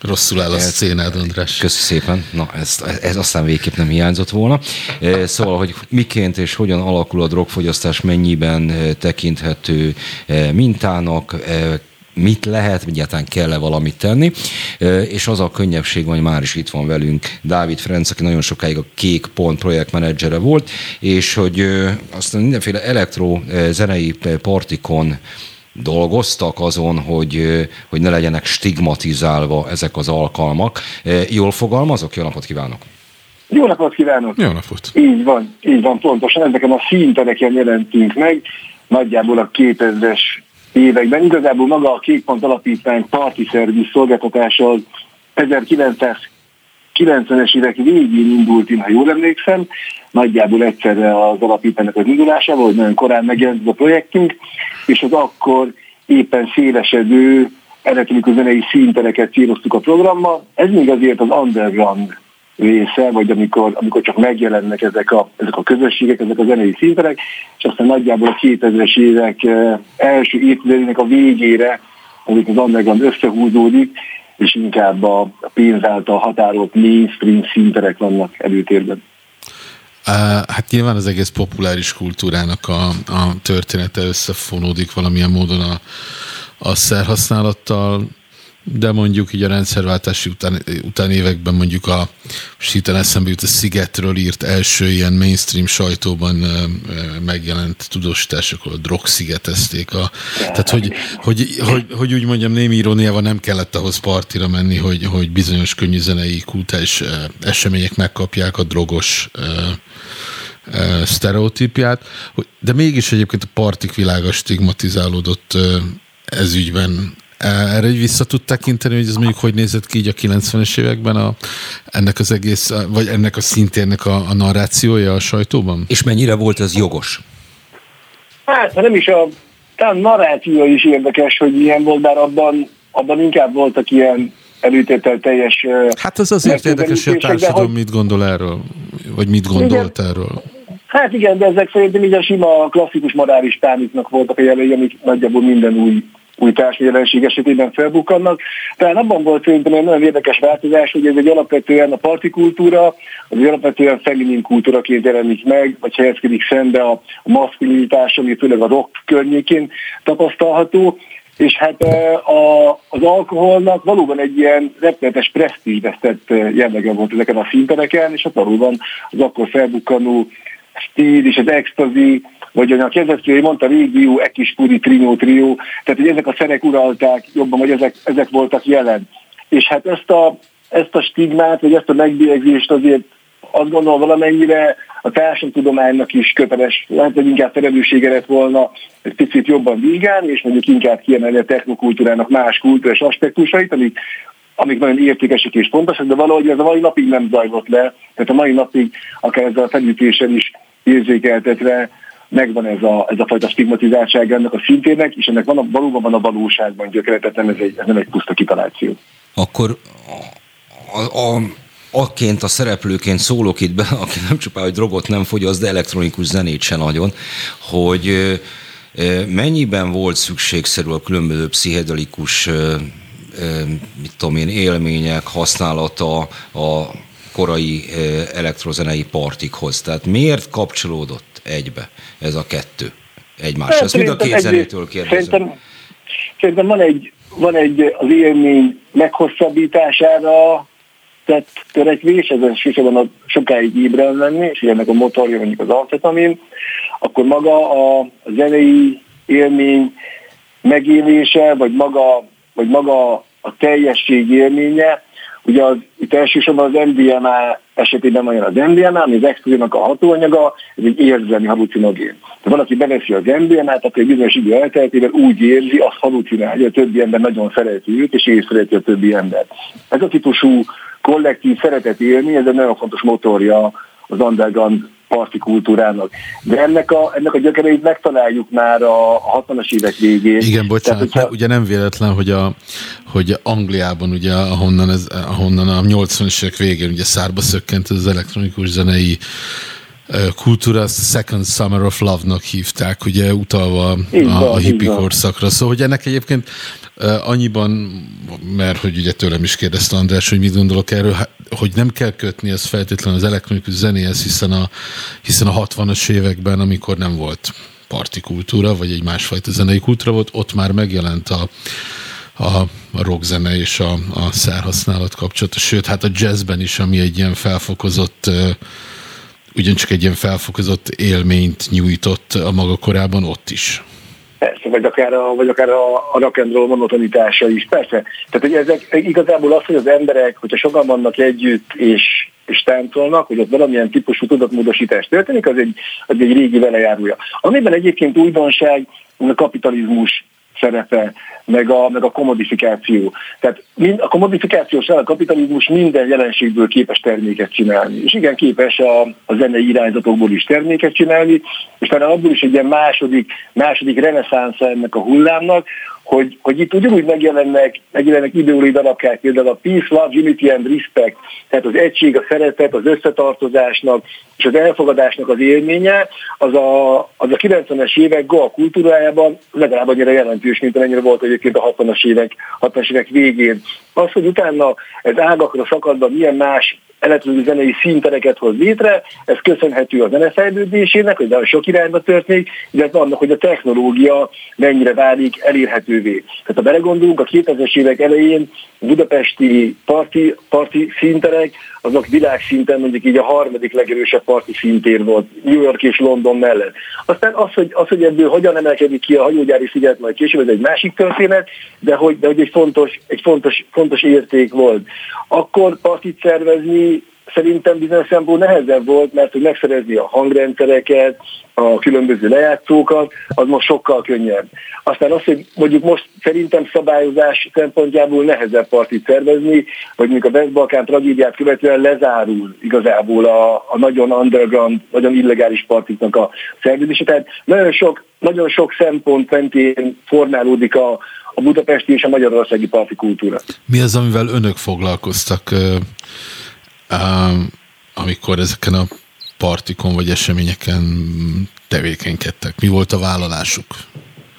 Speaker 3: Rosszul áll a szcénád, András.
Speaker 2: Köszi szépen. Na, ez, ez aztán végképp nem hiányzott volna. Szóval, hogy miként és hogyan alakul a drogfogyasztás, mennyiben tekinthető mintának, mit lehet, egyáltalán kell-e valamit tenni, és az a könnyebbség hogy már is itt van velünk Dávid Ferenc, aki nagyon sokáig a Kék Pont projektmenedzsere volt, és hogy aztán mindenféle elektro zenei partikon dolgoztak azon, hogy, hogy ne legyenek stigmatizálva ezek az alkalmak. Jól fogalmazok? Jó napot kívánok!
Speaker 7: Jó napot kívánok!
Speaker 3: Jó napot!
Speaker 7: Így van, így van, pontosan. Ezeken a színtereken jelentünk meg, nagyjából a 2000-es években. Igazából maga a Kékpont Alapítvány parti szerviz szolgáltatása az 1990-es évek végén indult, én, ha jól emlékszem, nagyjából egyszerre az alapítványnak az indulásával, hogy nagyon korán megjelent a projektünk, és az akkor éppen szélesedő elektronikus zenei színtereket céloztuk a programmal. Ez még azért az underground része, vagy amikor, amikor csak megjelennek ezek a, ezek a közösségek, ezek a zenei szinterek, és aztán nagyjából a 2000-es évek eh, első évtizedének a végére azok az underground összehúzódik, és inkább a pénz által határolt mainstream szinterek vannak előtérben.
Speaker 3: Hát nyilván az egész populáris kultúrának a, a története összefonódik valamilyen módon a, a szerhasználattal, de mondjuk így a rendszerváltási után, után években mondjuk a, most eszembe jut a Szigetről írt első ilyen mainstream sajtóban megjelent tudósítások, ahol drogszigetezték a... Tehát, hogy, hogy, hogy, hogy úgy mondjam, némi iróniával nem kellett ahhoz partira menni, hogy, hogy bizonyos könnyűzenei kultúrás események megkapják a drogos sztereotípiát, de mégis egyébként a partik világa stigmatizálódott ez ügyben erre így vissza tud tekinteni, hogy ez mondjuk hogy nézett ki így a 90-es években a, ennek az egész, vagy ennek a szintérnek a, a narrációja a sajtóban?
Speaker 2: És mennyire volt ez jogos?
Speaker 7: Hát nem is a talán narráció is érdekes, hogy ilyen volt, bár abban, abban inkább voltak ilyen előtétel teljes...
Speaker 3: Hát az azért érdekes, hogy a társadalom hogy... mit gondol erről, vagy mit gondolt igen, erről.
Speaker 7: Hát igen, de ezek szerintem így a sima klasszikus morális tániknak voltak a jelei, amik nagyjából minden új új társadalmi jelenség esetében felbukkannak. Tehát abban volt szerintem egy nagyon érdekes változás, hogy ez egy alapvetően a partikultúra, az egy alapvetően feminin kultúraként jelenik meg, vagy helyezkedik szembe a, a maszkulinitás, ami főleg a rock környékén tapasztalható, és hát a, az alkoholnak valóban egy ilyen rettenetes presztízvesztett jellege volt ezeken a szintereken, és hát valóban az akkor felbukkanó stíl és az extazi, vagy a kezdetről mondta régió, Ekispuri, Trinó, Trió, tehát hogy ezek a szerek uralták jobban, vagy ezek, ezek voltak jelen. És hát ezt a, ezt a stigmát, vagy ezt a megbélyegzést azért azt gondolom valamennyire a társadalomtudománynak is köteles, lehet, hogy inkább felelőssége lett volna egy picit jobban vizsgálni, és mondjuk inkább kiemelni a technokultúrának más kultúrás aspektusait, amik, amik nagyon értékesek és fontosak, de valahogy ez a mai napig nem zajlott le, tehát a mai napig akár ezzel a felütésen is érzékeltetve megvan ez a, ez a fajta stigmatizáltság ennek a szintének, és ennek van a, valóban van a valóságban gyökere, tehát nem ez, egy, ez nem egy puszta kitaláció.
Speaker 2: Akkor a, a, akként a szereplőként szólok itt be, aki nem csupán, hogy drogot nem fogyaszt, de elektronikus zenét se nagyon, hogy mennyiben volt szükségszerű a különböző pszichedelikus mit tudom én, élmények használata a korai elektrozenei partikhoz. Tehát miért kapcsolódott egybe ez a kettő egymáshoz? Mind a két zenétől kérdezem. Szerintem,
Speaker 7: szerintem van egy, van egy az élmény meghosszabbítására tett törekvés, ez elsősorban a sokáig ébren lenni, és ennek a motorja mondjuk az amfetamin, akkor maga a zenei élmény megélése, vagy maga, vagy maga a teljesség élménye, Ugye az, itt elsősorban az MDMA esetében van az MDMA, ami az extrónak a hatóanyaga, ez egy érzelmi halucinogén. Ha valaki beveszi az MDMA-t, akkor egy bizonyos idő elteltével úgy érzi, azt halucinálja, hogy a többi ember nagyon szereti őt, és ő szereti a többi ember. Ez a típusú kollektív szeretet élni, ez egy nagyon fontos motorja az underground parti kultúrának. De ennek a, ennek a gyökereit megtaláljuk már a 60-as évek végén.
Speaker 3: Igen, bocsánat, Tehát, hogyha... ugye nem véletlen, hogy, a, hogy Angliában, ugye, ahonnan, ez, ahonnan a 80-as évek végén ugye szárba szökkent az elektronikus zenei kultúra, Second Summer of Love-nak hívták, ugye utalva a, a hippi korszakra. Szóval, hogy ennek egyébként annyiban, mert hogy ugye tőlem is kérdezte András, hogy mit gondolok erről, hogy nem kell kötni ez feltétlenül az elektronikus zenéhez, hiszen a, hiszen a 60-as években, amikor nem volt parti kultúra, vagy egy másfajta zenei kultúra volt, ott már megjelent a, a rockzene és a, a szerhasználat kapcsolata. Sőt, hát a jazzben is, ami egy ilyen felfokozott ugyancsak egy ilyen felfokozott élményt nyújtott a maga korában ott is.
Speaker 7: Persze, vagy akár a, vagy akár a, a rock and roll monotonitása is, persze. Tehát hogy ezek igazából az, hogy az emberek, hogyha sokan vannak együtt és, és táncolnak, hogy ott valamilyen típusú tudatmódosítás történik, az egy, az egy régi velejárója. Amiben egyébként újdonság, a kapitalizmus szerepe, meg a, meg a komodifikáció. Tehát mind, a komodifikációs a kapitalizmus minden jelenségből képes terméket csinálni. És igen, képes a, a zenei irányzatokból is terméket csinálni, és talán abból is egy ilyen második, második reneszánsza ennek a hullámnak, hogy, hogy itt ugyanúgy megjelennek, megjelennek ideóri darabkák, például a Peace, Love, Unity and Respect, tehát az egység, a szeretet, az összetartozásnak és az elfogadásnak az élménye, az a, az a 90-es évek Goa kultúrájában legalább annyira jelentős, mint amennyire volt egyébként a 60-as évek, 60-as évek végén. Az, hogy utána ez ágakra szakadva milyen más elektronikus zenei színtereket hoz létre, ez köszönhető a zenefejlődésének, hogy nagyon sok irányba történik, illetve annak, hogy a technológia mennyire válik elérhetővé. Tehát ha belegondolunk, a 2000-es évek elején budapesti parti, parti színterek, azok világszinten mondjuk így a harmadik legerősebb parti szintér volt New York és London mellett. Aztán az, hogy, az, hogy ebből hogyan emelkedik ki a hajógyári sziget majd később, ez egy másik történet, de hogy, de hogy egy, fontos, egy fontos, fontos érték volt. Akkor partit szervezni szerintem bizonyos szempontból nehezebb volt, mert hogy megszerezni a hangrendszereket, a különböző lejátszókat, az most sokkal könnyebb. Aztán az, hogy mondjuk most szerintem szabályozás szempontjából nehezebb partit szervezni, vagy mondjuk a West-Balkán tragédiát követően lezárul igazából a, a nagyon underground, nagyon illegális partiknak a szervezése. Tehát nagyon sok, nagyon sok szempont mentén formálódik a, a budapesti és a magyarországi parti.
Speaker 3: Mi az, amivel önök foglalkoztak, amikor ezeken a partikon vagy eseményeken tevékenykedtek? Mi volt a vállalásuk?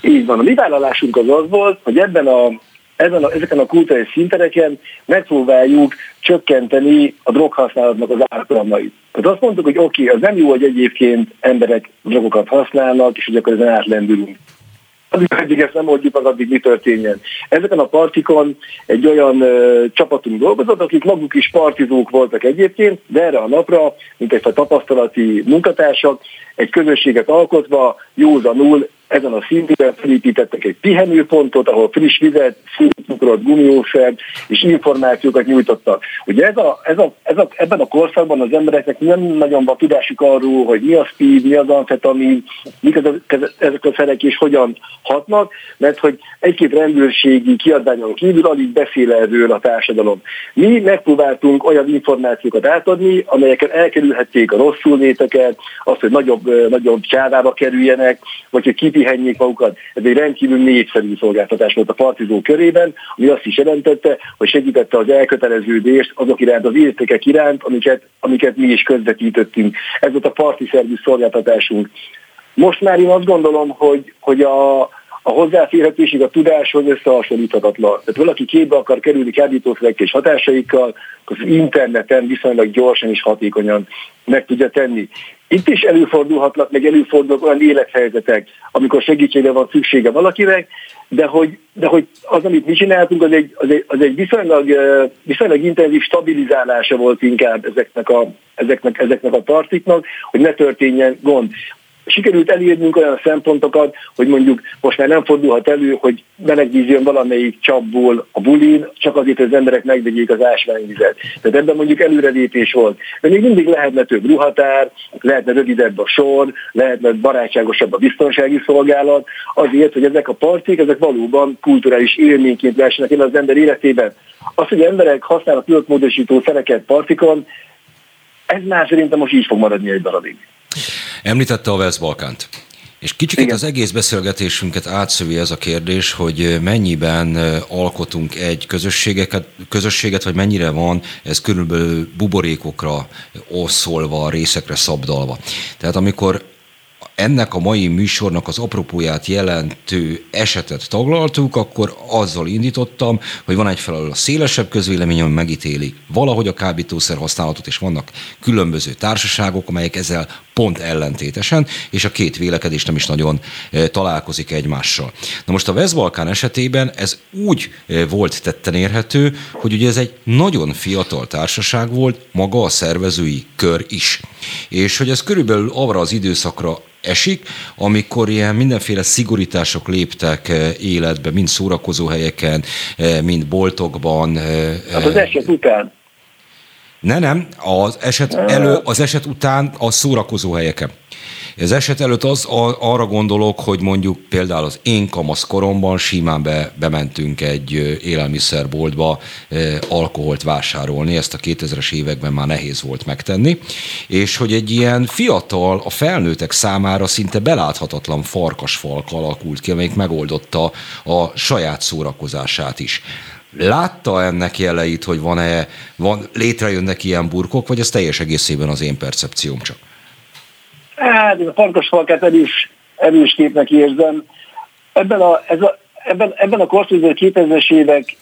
Speaker 7: Így van. A mi vállalásunk az az volt, hogy ebben a, ebben a, ezeken a kulturális szintereken megpróbáljuk csökkenteni a droghasználatnak az ártalmait. Tehát azt mondtuk, hogy oké, okay, az nem jó, hogy egyébként emberek drogokat használnak, és hogy akkor ezen átlendülünk addig ezt nem oldjuk meg, addig mi történjen. Ezeken a partikon egy olyan ö, csapatunk dolgozott, akik maguk is partizók voltak egyébként, de erre a napra, mint egy tapasztalati munkatársak, egy közösséget alkotva józanul ezen a szinten felépítettek egy pihenőpontot, ahol friss vizet, cukrot, gumiószert és információkat nyújtottak. Ugye ez a, ez a, ez a, ebben a korszakban az embereknek nem nagyon van tudásuk arról, hogy mi a speed, mi az amfetamin, mik az, ezek a szerek és hogyan hatnak, mert hogy egy-két rendőrségi kiadványon kívül alig beszél erről a társadalom. Mi megpróbáltunk olyan információkat átadni, amelyeket elkerülhették a rosszul néteket, azt, hogy nagyobb, nagyobb csávába kerüljenek, vagy hogy kipihenjék magukat. Ez egy rendkívül népszerű szolgáltatás volt a partizó körében, ami azt is jelentette, hogy segítette az elköteleződést azok iránt, az értékek iránt, amiket, amiket mi is közvetítettünk. Ez volt a parti szerviz szolgáltatásunk. Most már én azt gondolom, hogy, hogy a, a hozzáférhetőség a tudáshoz összehasonlíthatatlan. Tehát valaki képbe akar kerülni kábítószerek és hatásaikkal, az interneten viszonylag gyorsan és hatékonyan meg tudja tenni. Itt is előfordulhatnak, meg előfordulnak olyan élethelyzetek, amikor segítségre van szüksége valakinek, de hogy, de hogy az, amit mi csináltunk, az egy, az egy, az egy viszonylag, viszonylag intenzív stabilizálása volt inkább ezeknek a, ezeknek, ezeknek a partiknak, hogy ne történjen gond sikerült elérnünk olyan szempontokat, hogy mondjuk most már nem fordulhat elő, hogy melegvíz jön valamelyik csapból a bulin, csak azért, hogy az emberek megvegyék az ásványvizet. Tehát ebben mondjuk előrelépés volt. De még mindig lehetne több ruhatár, lehetne rövidebb a sor, lehetne barátságosabb a biztonsági szolgálat, azért, hogy ezek a partik, ezek valóban kulturális élményként lehessenek én az ember életében. Az, hogy emberek használnak pilotmódosító szereket partikon, ez már szerintem most így fog maradni egy darabig.
Speaker 2: Említette a West-Balkánt. És kicsit Igen. az egész beszélgetésünket átszövi ez a kérdés, hogy mennyiben alkotunk egy közösségeket, közösséget, vagy mennyire van ez körülbelül buborékokra oszolva, részekre szabdalva. Tehát amikor ennek a mai műsornak az apropóját jelentő esetet taglaltuk, akkor azzal indítottam, hogy van egyfelől a szélesebb közvélemény, ami megítéli valahogy a kábítószer használatot, és vannak különböző társaságok, amelyek ezzel pont ellentétesen, és a két vélekedés nem is nagyon e, találkozik egymással. Na most a Veszbalkán esetében ez úgy e, volt tetten érhető, hogy ugye ez egy nagyon fiatal társaság volt, maga a szervezői kör is. És hogy ez körülbelül arra az időszakra esik, amikor ilyen mindenféle szigorítások léptek eh, életbe, mind helyeken, eh, mind boltokban.
Speaker 7: Eh, hát az eset után.
Speaker 2: Ne, nem, az eset, elő, az eset után a szórakozó helyeken. Az eset előtt az, arra gondolok, hogy mondjuk például az én kamasz koromban simán be, bementünk egy élelmiszerboltba alkoholt vásárolni, ezt a 2000-es években már nehéz volt megtenni, és hogy egy ilyen fiatal, a felnőttek számára szinte beláthatatlan farkasfalk alakult ki, amelyik megoldotta a saját szórakozását is. Látta ennek jeleit, hogy van-e, van, létrejönnek ilyen burkok, vagy ez teljes egészében az én percepcióm csak?
Speaker 7: Hát a farkasfalkát erős, erős képnek érzem. Ebben a, ez a, ebben, ebben a korszakban 2000-es évek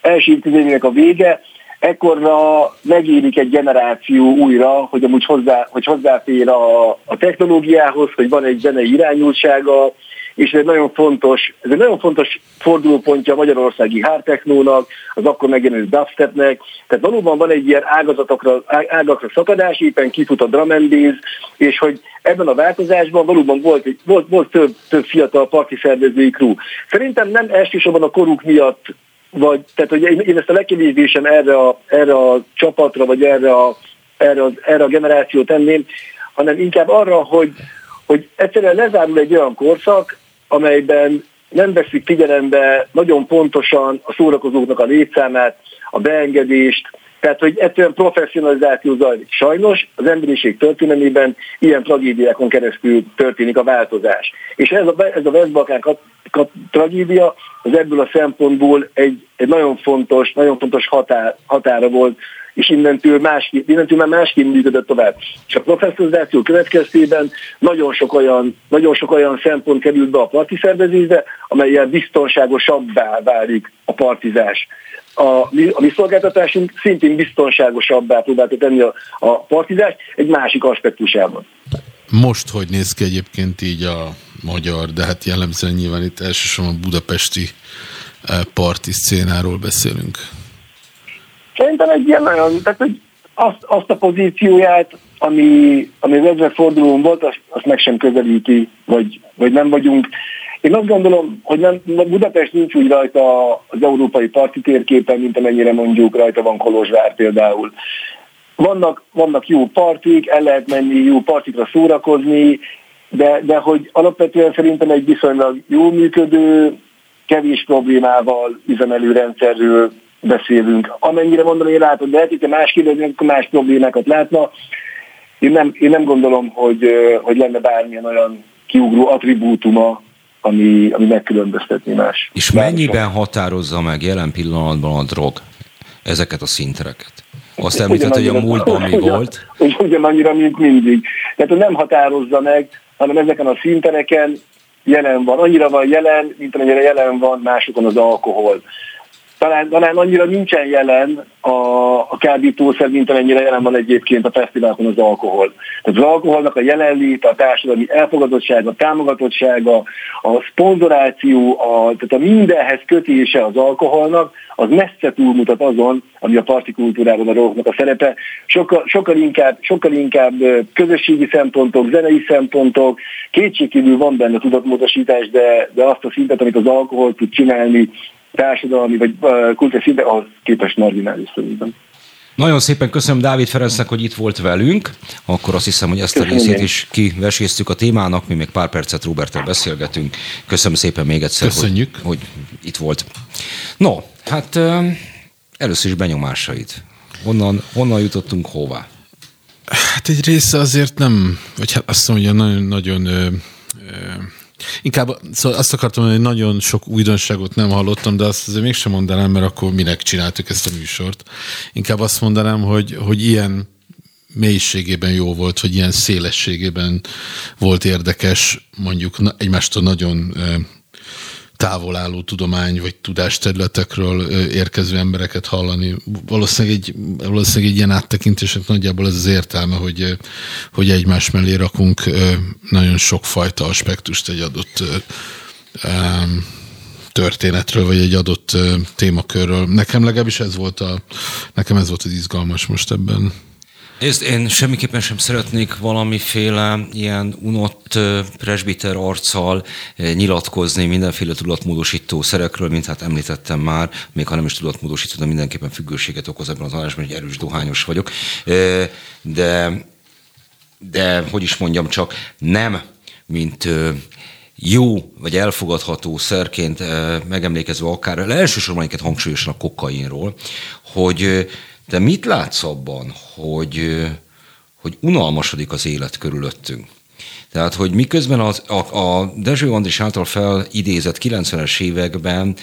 Speaker 7: első évek a vége, ekkorra megérik egy generáció újra, hogy amúgy hozzá, hogy hozzáfér a, a technológiához, hogy van egy zenei irányultsága, és ez egy nagyon fontos, ez egy nagyon fontos fordulópontja a magyarországi hártechnónak, az akkor megjelenő dubstepnek, tehát valóban van egy ilyen ágazatokra, ágakra szakadás, éppen kifut a drum and bass, és hogy ebben a változásban valóban volt, volt, volt több, több fiatal parti szervezői crew. Szerintem nem elsősorban a koruk miatt vagy, tehát hogy én, ezt a legkevésbé sem erre a, erre a csapatra, vagy erre a, erre, a, erre a generációt tenném, hanem inkább arra, hogy, hogy egyszerűen lezárul egy olyan korszak, amelyben nem veszik figyelembe nagyon pontosan a szórakozóknak a létszámát, a beengedést, tehát, hogy egyszerűen professzionalizáció zajlik. Sajnos az emberiség történelmében ilyen tragédiákon keresztül történik a változás. És ez a, ez a West-Balkán tragédia az ebből a szempontból egy, egy nagyon fontos, nagyon fontos határ, határa volt és innentől, másképp, innentől már másképp működött tovább. És a professzorizáció következtében nagyon sok olyan, nagyon sok olyan szempont került be a parti szervezésbe, amelyel biztonságosabbá válik a partizás. A a mi szolgáltatásunk szintén biztonságosabbá próbálta tenni a, a partizást egy másik aspektusában.
Speaker 3: Most hogy néz ki egyébként így a magyar, de hát jellemzően nyilván itt elsősorban budapesti eh, parti szcénáról beszélünk.
Speaker 7: Szerintem egy ilyen nagyon, tehát hogy azt, azt a pozícióját, ami, ami az ezer volt, azt, azt meg sem közelíti, vagy, vagy nem vagyunk. Én azt gondolom, hogy nem, Budapest nincs úgy rajta az európai parti térképen, mint amennyire mondjuk rajta van Kolozsvár például. Vannak, vannak jó partik, el lehet menni jó partikra szórakozni, de, de hogy alapvetően szerintem egy viszonylag jó működő, kevés problémával üzemelő rendszerről beszélünk. Amennyire mondom, én látom, de lehet, hogy más kérdezők, más problémákat látna. Én nem, én nem gondolom, hogy, hogy lenne bármilyen olyan kiugró attribútuma, ami, ami megkülönböztetni más.
Speaker 2: És mennyiben határozza meg jelen pillanatban a drog ezeket a szintereket? Azt említett, hogy a múltban mi volt.
Speaker 7: Ugyan, ugyanannyira, mint mindig. Tehát nem határozza meg, hanem ezeken a szintereken jelen van. Annyira van jelen, mint amennyire jelen van másokon az alkohol talán, talán annyira nincsen jelen a, a kábítószer, mint amennyire jelen van egyébként a fesztiválon az alkohol. Tehát az alkoholnak a jelenléte, a társadalmi elfogadottsága, a támogatottsága, a szponzoráció, a, tehát a mindenhez kötése az alkoholnak, az messze túlmutat azon, ami a partikultúrában a dolgoknak a szerepe. Sokkal, sokkal, inkább, sokkal inkább közösségi szempontok, zenei szempontok, kétségkívül van benne tudatmódosítás, de, de azt a szintet, amit az alkohol tud csinálni, társadalmi vagy kultúrás szinten, ahhoz képest marginális szerintem.
Speaker 2: Nagyon szépen köszönöm Dávid Ferencnek, hogy itt volt velünk. Akkor azt hiszem, hogy ezt a részét is kiveséztük a témának, mi még pár percet Roberttel beszélgetünk. Köszönöm szépen még egyszer,
Speaker 3: Köszönjük.
Speaker 2: Hogy, hogy itt volt. No, hát először is benyomásait. Honnan, honnan jutottunk hová?
Speaker 3: Hát egy része azért nem, vagy hát azt mondja, nagyon, nagyon ö, ö, Inkább szóval azt akartam hogy nagyon sok újdonságot nem hallottam, de azt azért mégsem mondanám, mert akkor minek csináltuk ezt a műsort. Inkább azt mondanám, hogy, hogy ilyen mélységében jó volt, vagy ilyen szélességében volt érdekes, mondjuk egymástól nagyon távol álló tudomány vagy tudásterületekről érkező embereket hallani. Valószínűleg egy, valószínűleg egy ilyen áttekintésnek nagyjából ez az értelme, hogy, hogy egymás mellé rakunk nagyon sokfajta aspektust egy adott történetről, vagy egy adott témakörről. Nekem legalábbis ez volt, a, nekem ez volt az izgalmas most ebben.
Speaker 2: Ezt én semmiképpen sem szeretnék valamiféle ilyen unott presbiter arccal nyilatkozni mindenféle tudatmódosító szerekről, mint hát említettem már, még ha nem is tudatmódosító, de mindenképpen függőséget okoz ebben az adásban, hogy erős dohányos vagyok. De, de hogy is mondjam csak, nem mint jó vagy elfogadható szerként megemlékezve akár, elsősorban hangsúlyosan a kokainról, hogy te mit látsz abban, hogy, hogy unalmasodik az élet körülöttünk? Tehát, hogy miközben az, a, a Dezső Andris által felidézett 90-es években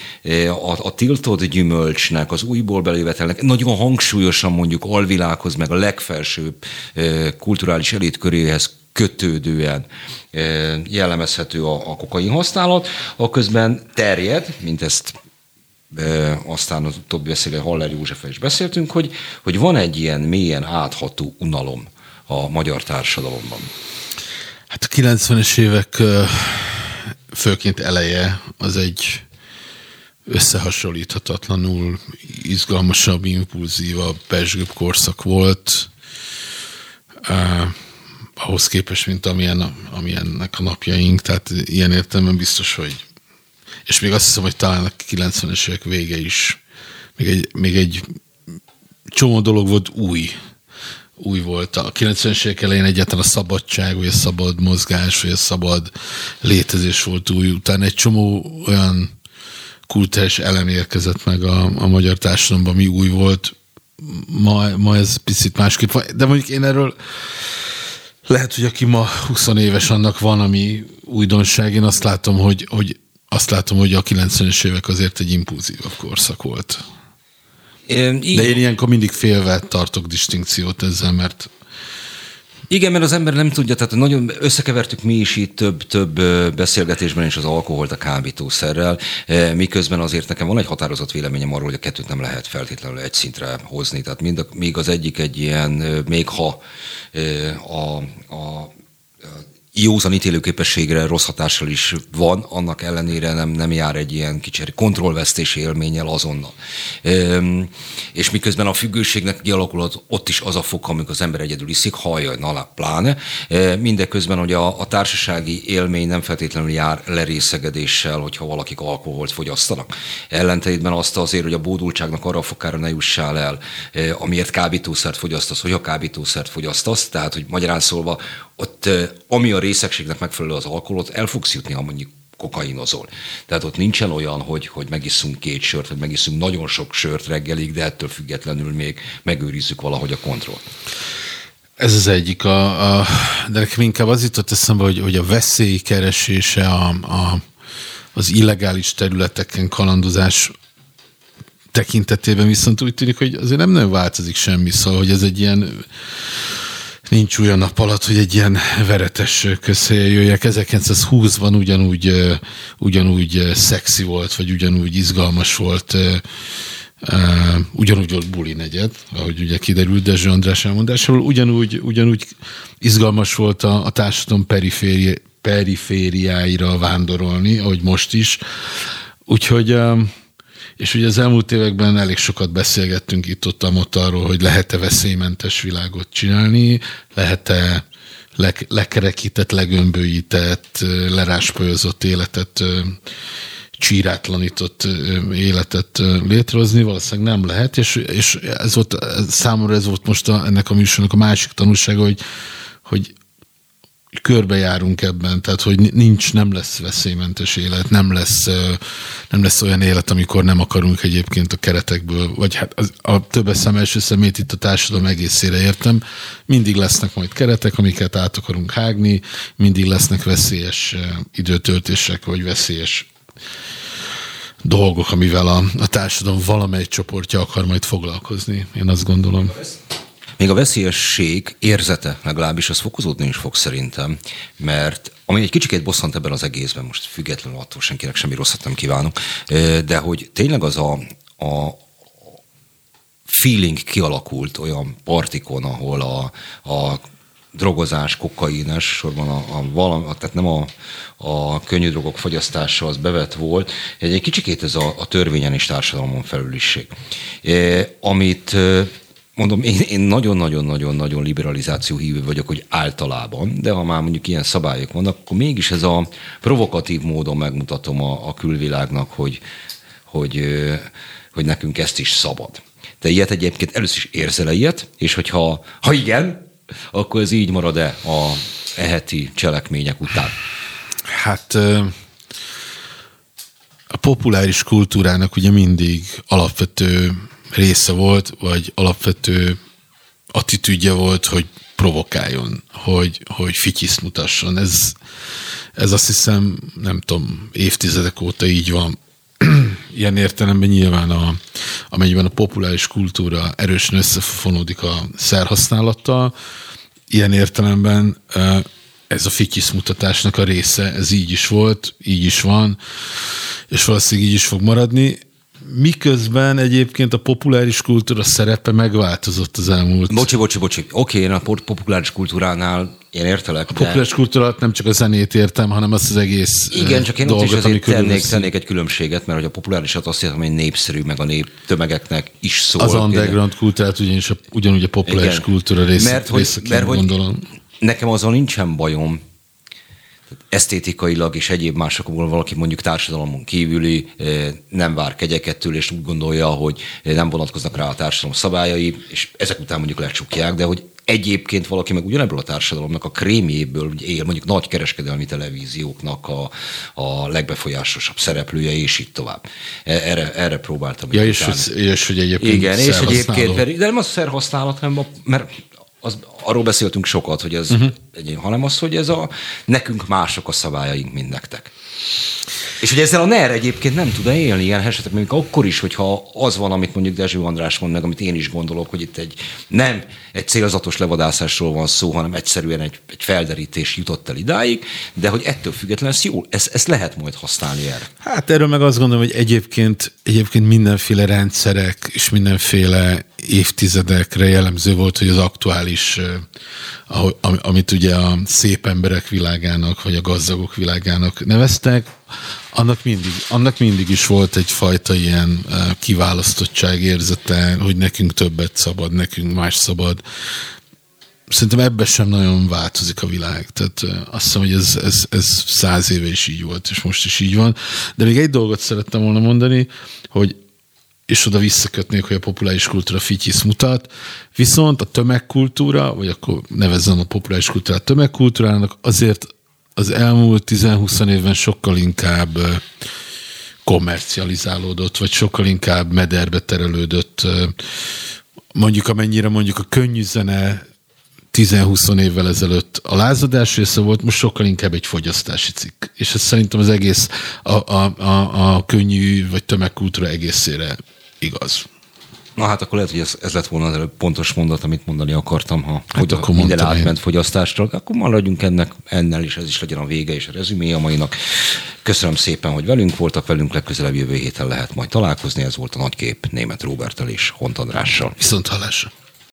Speaker 2: a, a tiltott gyümölcsnek, az újból belévetelnek nagyon hangsúlyosan mondjuk alvilághoz, meg a legfelsőbb kulturális elit köréhez kötődően jellemezhető a, a kokain használat, a közben terjed, mint ezt aztán az utóbbi beszélő Haller József is beszéltünk, hogy, hogy van egy ilyen mélyen átható unalom a magyar társadalomban.
Speaker 3: Hát a 90-es évek főként eleje az egy összehasonlíthatatlanul izgalmasabb, impulzívabb, pesgőbb korszak volt, ahhoz képest, mint amilyen, amilyennek a napjaink, tehát ilyen értelemben biztos, hogy és még azt hiszem, hogy talán a 90-es évek vége is még egy, még egy csomó dolog volt új. Új volt. A 90-es évek elején egyáltalán a szabadság, vagy a szabad mozgás, vagy a szabad létezés volt új. Utána egy csomó olyan kultúrás elem érkezett meg a, a magyar társadalomban, ami új volt. Ma, ma ez picit másképp van. De mondjuk én erről lehet, hogy aki ma 20 éves, annak van, ami újdonság. Én azt látom, hogy, hogy azt látom, hogy a 90-es évek azért egy impulzívabb korszak volt. De én ilyenkor mindig félve tartok distinkciót ezzel, mert
Speaker 2: igen, mert az ember nem tudja, tehát nagyon összekevertük mi is itt több, több beszélgetésben is az alkoholt a kábítószerrel, miközben azért nekem van egy határozott véleményem arról, hogy a kettőt nem lehet feltétlenül egy szintre hozni. Tehát mind a, még az egyik egy ilyen, még ha a, a józan ítélőképességre rossz hatással is van, annak ellenére nem, nem jár egy ilyen kicsi kontrollvesztési élménnyel azonnal. Üm, és miközben a függőségnek kialakulhat ott is az a fok, amikor az ember egyedül iszik, hallja, na pláne, mindeközben, hogy a, a társasági élmény nem feltétlenül jár lerészegedéssel, hogyha valakik alkoholt fogyasztanak. Ellentétben azt azért, hogy a bódultságnak arra a fokára ne jussál el, amiért kábítószert fogyasztasz, hogy a kábítószert fogyasztasz, tehát, hogy magyarán szólva, ott ami a részegségnek megfelelő az alkoholot, el fogsz jutni, ha mondjuk kokainozol. Tehát ott nincsen olyan, hogy, hogy megiszunk két sört, vagy megiszunk nagyon sok sört reggelig, de ettől függetlenül még megőrizzük valahogy a kontrollt.
Speaker 3: Ez az egyik, a, a, de nekem inkább az jutott eszembe, hogy, hogy a veszély keresése, a, a, az illegális területeken kalandozás tekintetében viszont úgy tűnik, hogy azért nem nagyon változik semmi, szóval, hogy ez egy ilyen nincs olyan nap alatt, hogy egy ilyen veretes közhelyen jöjjek. 1920-ban ugyanúgy, ugyanúgy szexi volt, vagy ugyanúgy izgalmas volt, ugyanúgy volt buli negyed, ahogy ugye kiderült Dezső András elmondásából, ugyanúgy, ugyanúgy izgalmas volt a, a társadalom periféri, perifériáira vándorolni, ahogy most is. Úgyhogy és ugye az elmúlt években elég sokat beszélgettünk itt ott, arról, hogy lehet-e veszélymentes világot csinálni, lehet-e le, lekerekített, legömbölyített, lerásfolyozott életet, csírátlanított életet létrehozni, valószínűleg nem lehet, és, és ez volt, számomra ez volt most a, ennek a műsornak a másik tanulsága, hogy, hogy körbejárunk ebben, tehát hogy nincs, nem lesz veszélymentes élet, nem lesz, nem lesz olyan élet, amikor nem akarunk egyébként a keretekből, vagy hát az, a többes szem első szemét itt a társadalom egészére értem, mindig lesznek majd keretek, amiket át akarunk hágni, mindig lesznek veszélyes időtöltések, vagy veszélyes dolgok, amivel a, a társadalom valamely csoportja akar majd foglalkozni. Én azt gondolom.
Speaker 2: Még a veszélyesség érzete legalábbis az fokozódni is fog szerintem, mert ami egy kicsikét bosszant ebben az egészben, most függetlenül attól senkinek semmi rosszat nem kívánok, de hogy tényleg az a, a feeling kialakult olyan partikon, ahol a, a drogozás, kokain, elsősorban a, a valam, tehát nem a, a könnyű drogok fogyasztása az bevet volt, egy, egy kicsikét ez a, a törvényen és társadalmon felüliség. E, amit mondom, én nagyon-nagyon-nagyon-nagyon liberalizáció hívő vagyok, hogy általában, de ha már mondjuk ilyen szabályok vannak, akkor mégis ez a provokatív módon megmutatom a, a külvilágnak, hogy, hogy, hogy nekünk ezt is szabad. Te ilyet egyébként először is érzel ilyet, és hogyha ha igen, akkor ez így marad-e a eheti cselekmények után?
Speaker 3: Hát a populáris kultúrának ugye mindig alapvető része volt, vagy alapvető attitűdje volt, hogy provokáljon, hogy, hogy fityiszt mutasson. Ez, ez azt hiszem, nem tudom, évtizedek óta így van. Ilyen értelemben nyilván, a, amennyiben a populáris kultúra erősen összefonódik a szerhasználattal, ilyen értelemben ez a fityiszt mutatásnak a része, ez így is volt, így is van, és valószínűleg így is fog maradni miközben egyébként a populáris kultúra szerepe megváltozott az elmúlt.
Speaker 2: Bocsi, bocsi, bocsi. Oké, én a populáris kultúránál én értelek.
Speaker 3: A populáris kultúra nem csak a zenét értem, hanem azt az egész
Speaker 2: Igen, csak én dolgot, ott is azért tennék, tennék egy különbséget, mert hogy a populárisat azt hiszem, hogy népszerű, meg a nép tömegeknek is szól.
Speaker 3: Az underground kultúrát ugyanis a, ugyanúgy a populáris Igen. kultúra része, mert, hogy, mert, gondolom.
Speaker 2: Nekem azon nincsen bajom, esztétikailag és egyéb másokból valaki mondjuk társadalomon kívüli nem vár kegyekettől, és úgy gondolja, hogy nem vonatkoznak rá a társadalom szabályai, és ezek után mondjuk lecsukják, de hogy egyébként valaki meg ugyanebből a társadalomnak a krémjéből él, mondjuk nagy kereskedelmi televízióknak a, a legbefolyásosabb szereplője, és így tovább. E, erre, erre próbáltam.
Speaker 3: Ja, és, és, és hogy egyébként
Speaker 2: Igen, és egyébként, de nem az szerhasználat, hanem a, mert az, arról beszéltünk sokat, hogy ez, uh-huh. Egy, hanem az, hogy ez a nekünk mások a szabályaink, mint nektek. És hogy ezzel a NER egyébként nem tud élni ilyen esetek, még akkor is, hogyha az van, amit mondjuk Dezső András mond meg, amit én is gondolok, hogy itt egy nem egy célzatos levadászásról van szó, hanem egyszerűen egy, egy felderítés jutott el idáig, de hogy ettől függetlenül ezt, jó, ezt, ezt lehet majd használni erre.
Speaker 3: Hát erről meg azt gondolom, hogy egyébként, egyébként mindenféle rendszerek és mindenféle évtizedekre jellemző volt, hogy az aktuális, amit ugye a szép emberek világának, vagy a gazdagok világának neveztek, annak mindig, annak mindig is volt egyfajta ilyen kiválasztottság érzete, hogy nekünk többet szabad, nekünk más szabad. Szerintem ebben sem nagyon változik a világ. Tehát azt hiszem, hogy ez, ez, ez száz éve is így volt, és most is így van. De még egy dolgot szerettem volna mondani, hogy és oda visszakötnék, hogy a populáris kultúra fityisz mutat, viszont a tömegkultúra, vagy akkor nevezzem a populáris kultúrát tömegkultúrának, azért az elmúlt 10-20 évben sokkal inkább kommercializálódott, vagy sokkal inkább mederbe terelődött. Mondjuk amennyire mondjuk a könnyű zene 10-20 évvel ezelőtt a lázadás része volt, most sokkal inkább egy fogyasztási cikk. És ez szerintem az egész a, a, a, a könnyű vagy tömegkultúra egészére igaz.
Speaker 2: Na hát akkor lehet, hogy ez, ez lett volna az pontos mondat, amit mondani akartam, ha hát hogy akkor minden átment én. fogyasztásra, akkor maradjunk ennek, ennél is, ez is legyen a vége és a rezümé a mainak. Köszönöm szépen, hogy velünk voltak, velünk legközelebb jövő héten lehet majd találkozni. Ez volt a nagykép német Robertel és Hont Andrással.
Speaker 3: Viszont hallásra.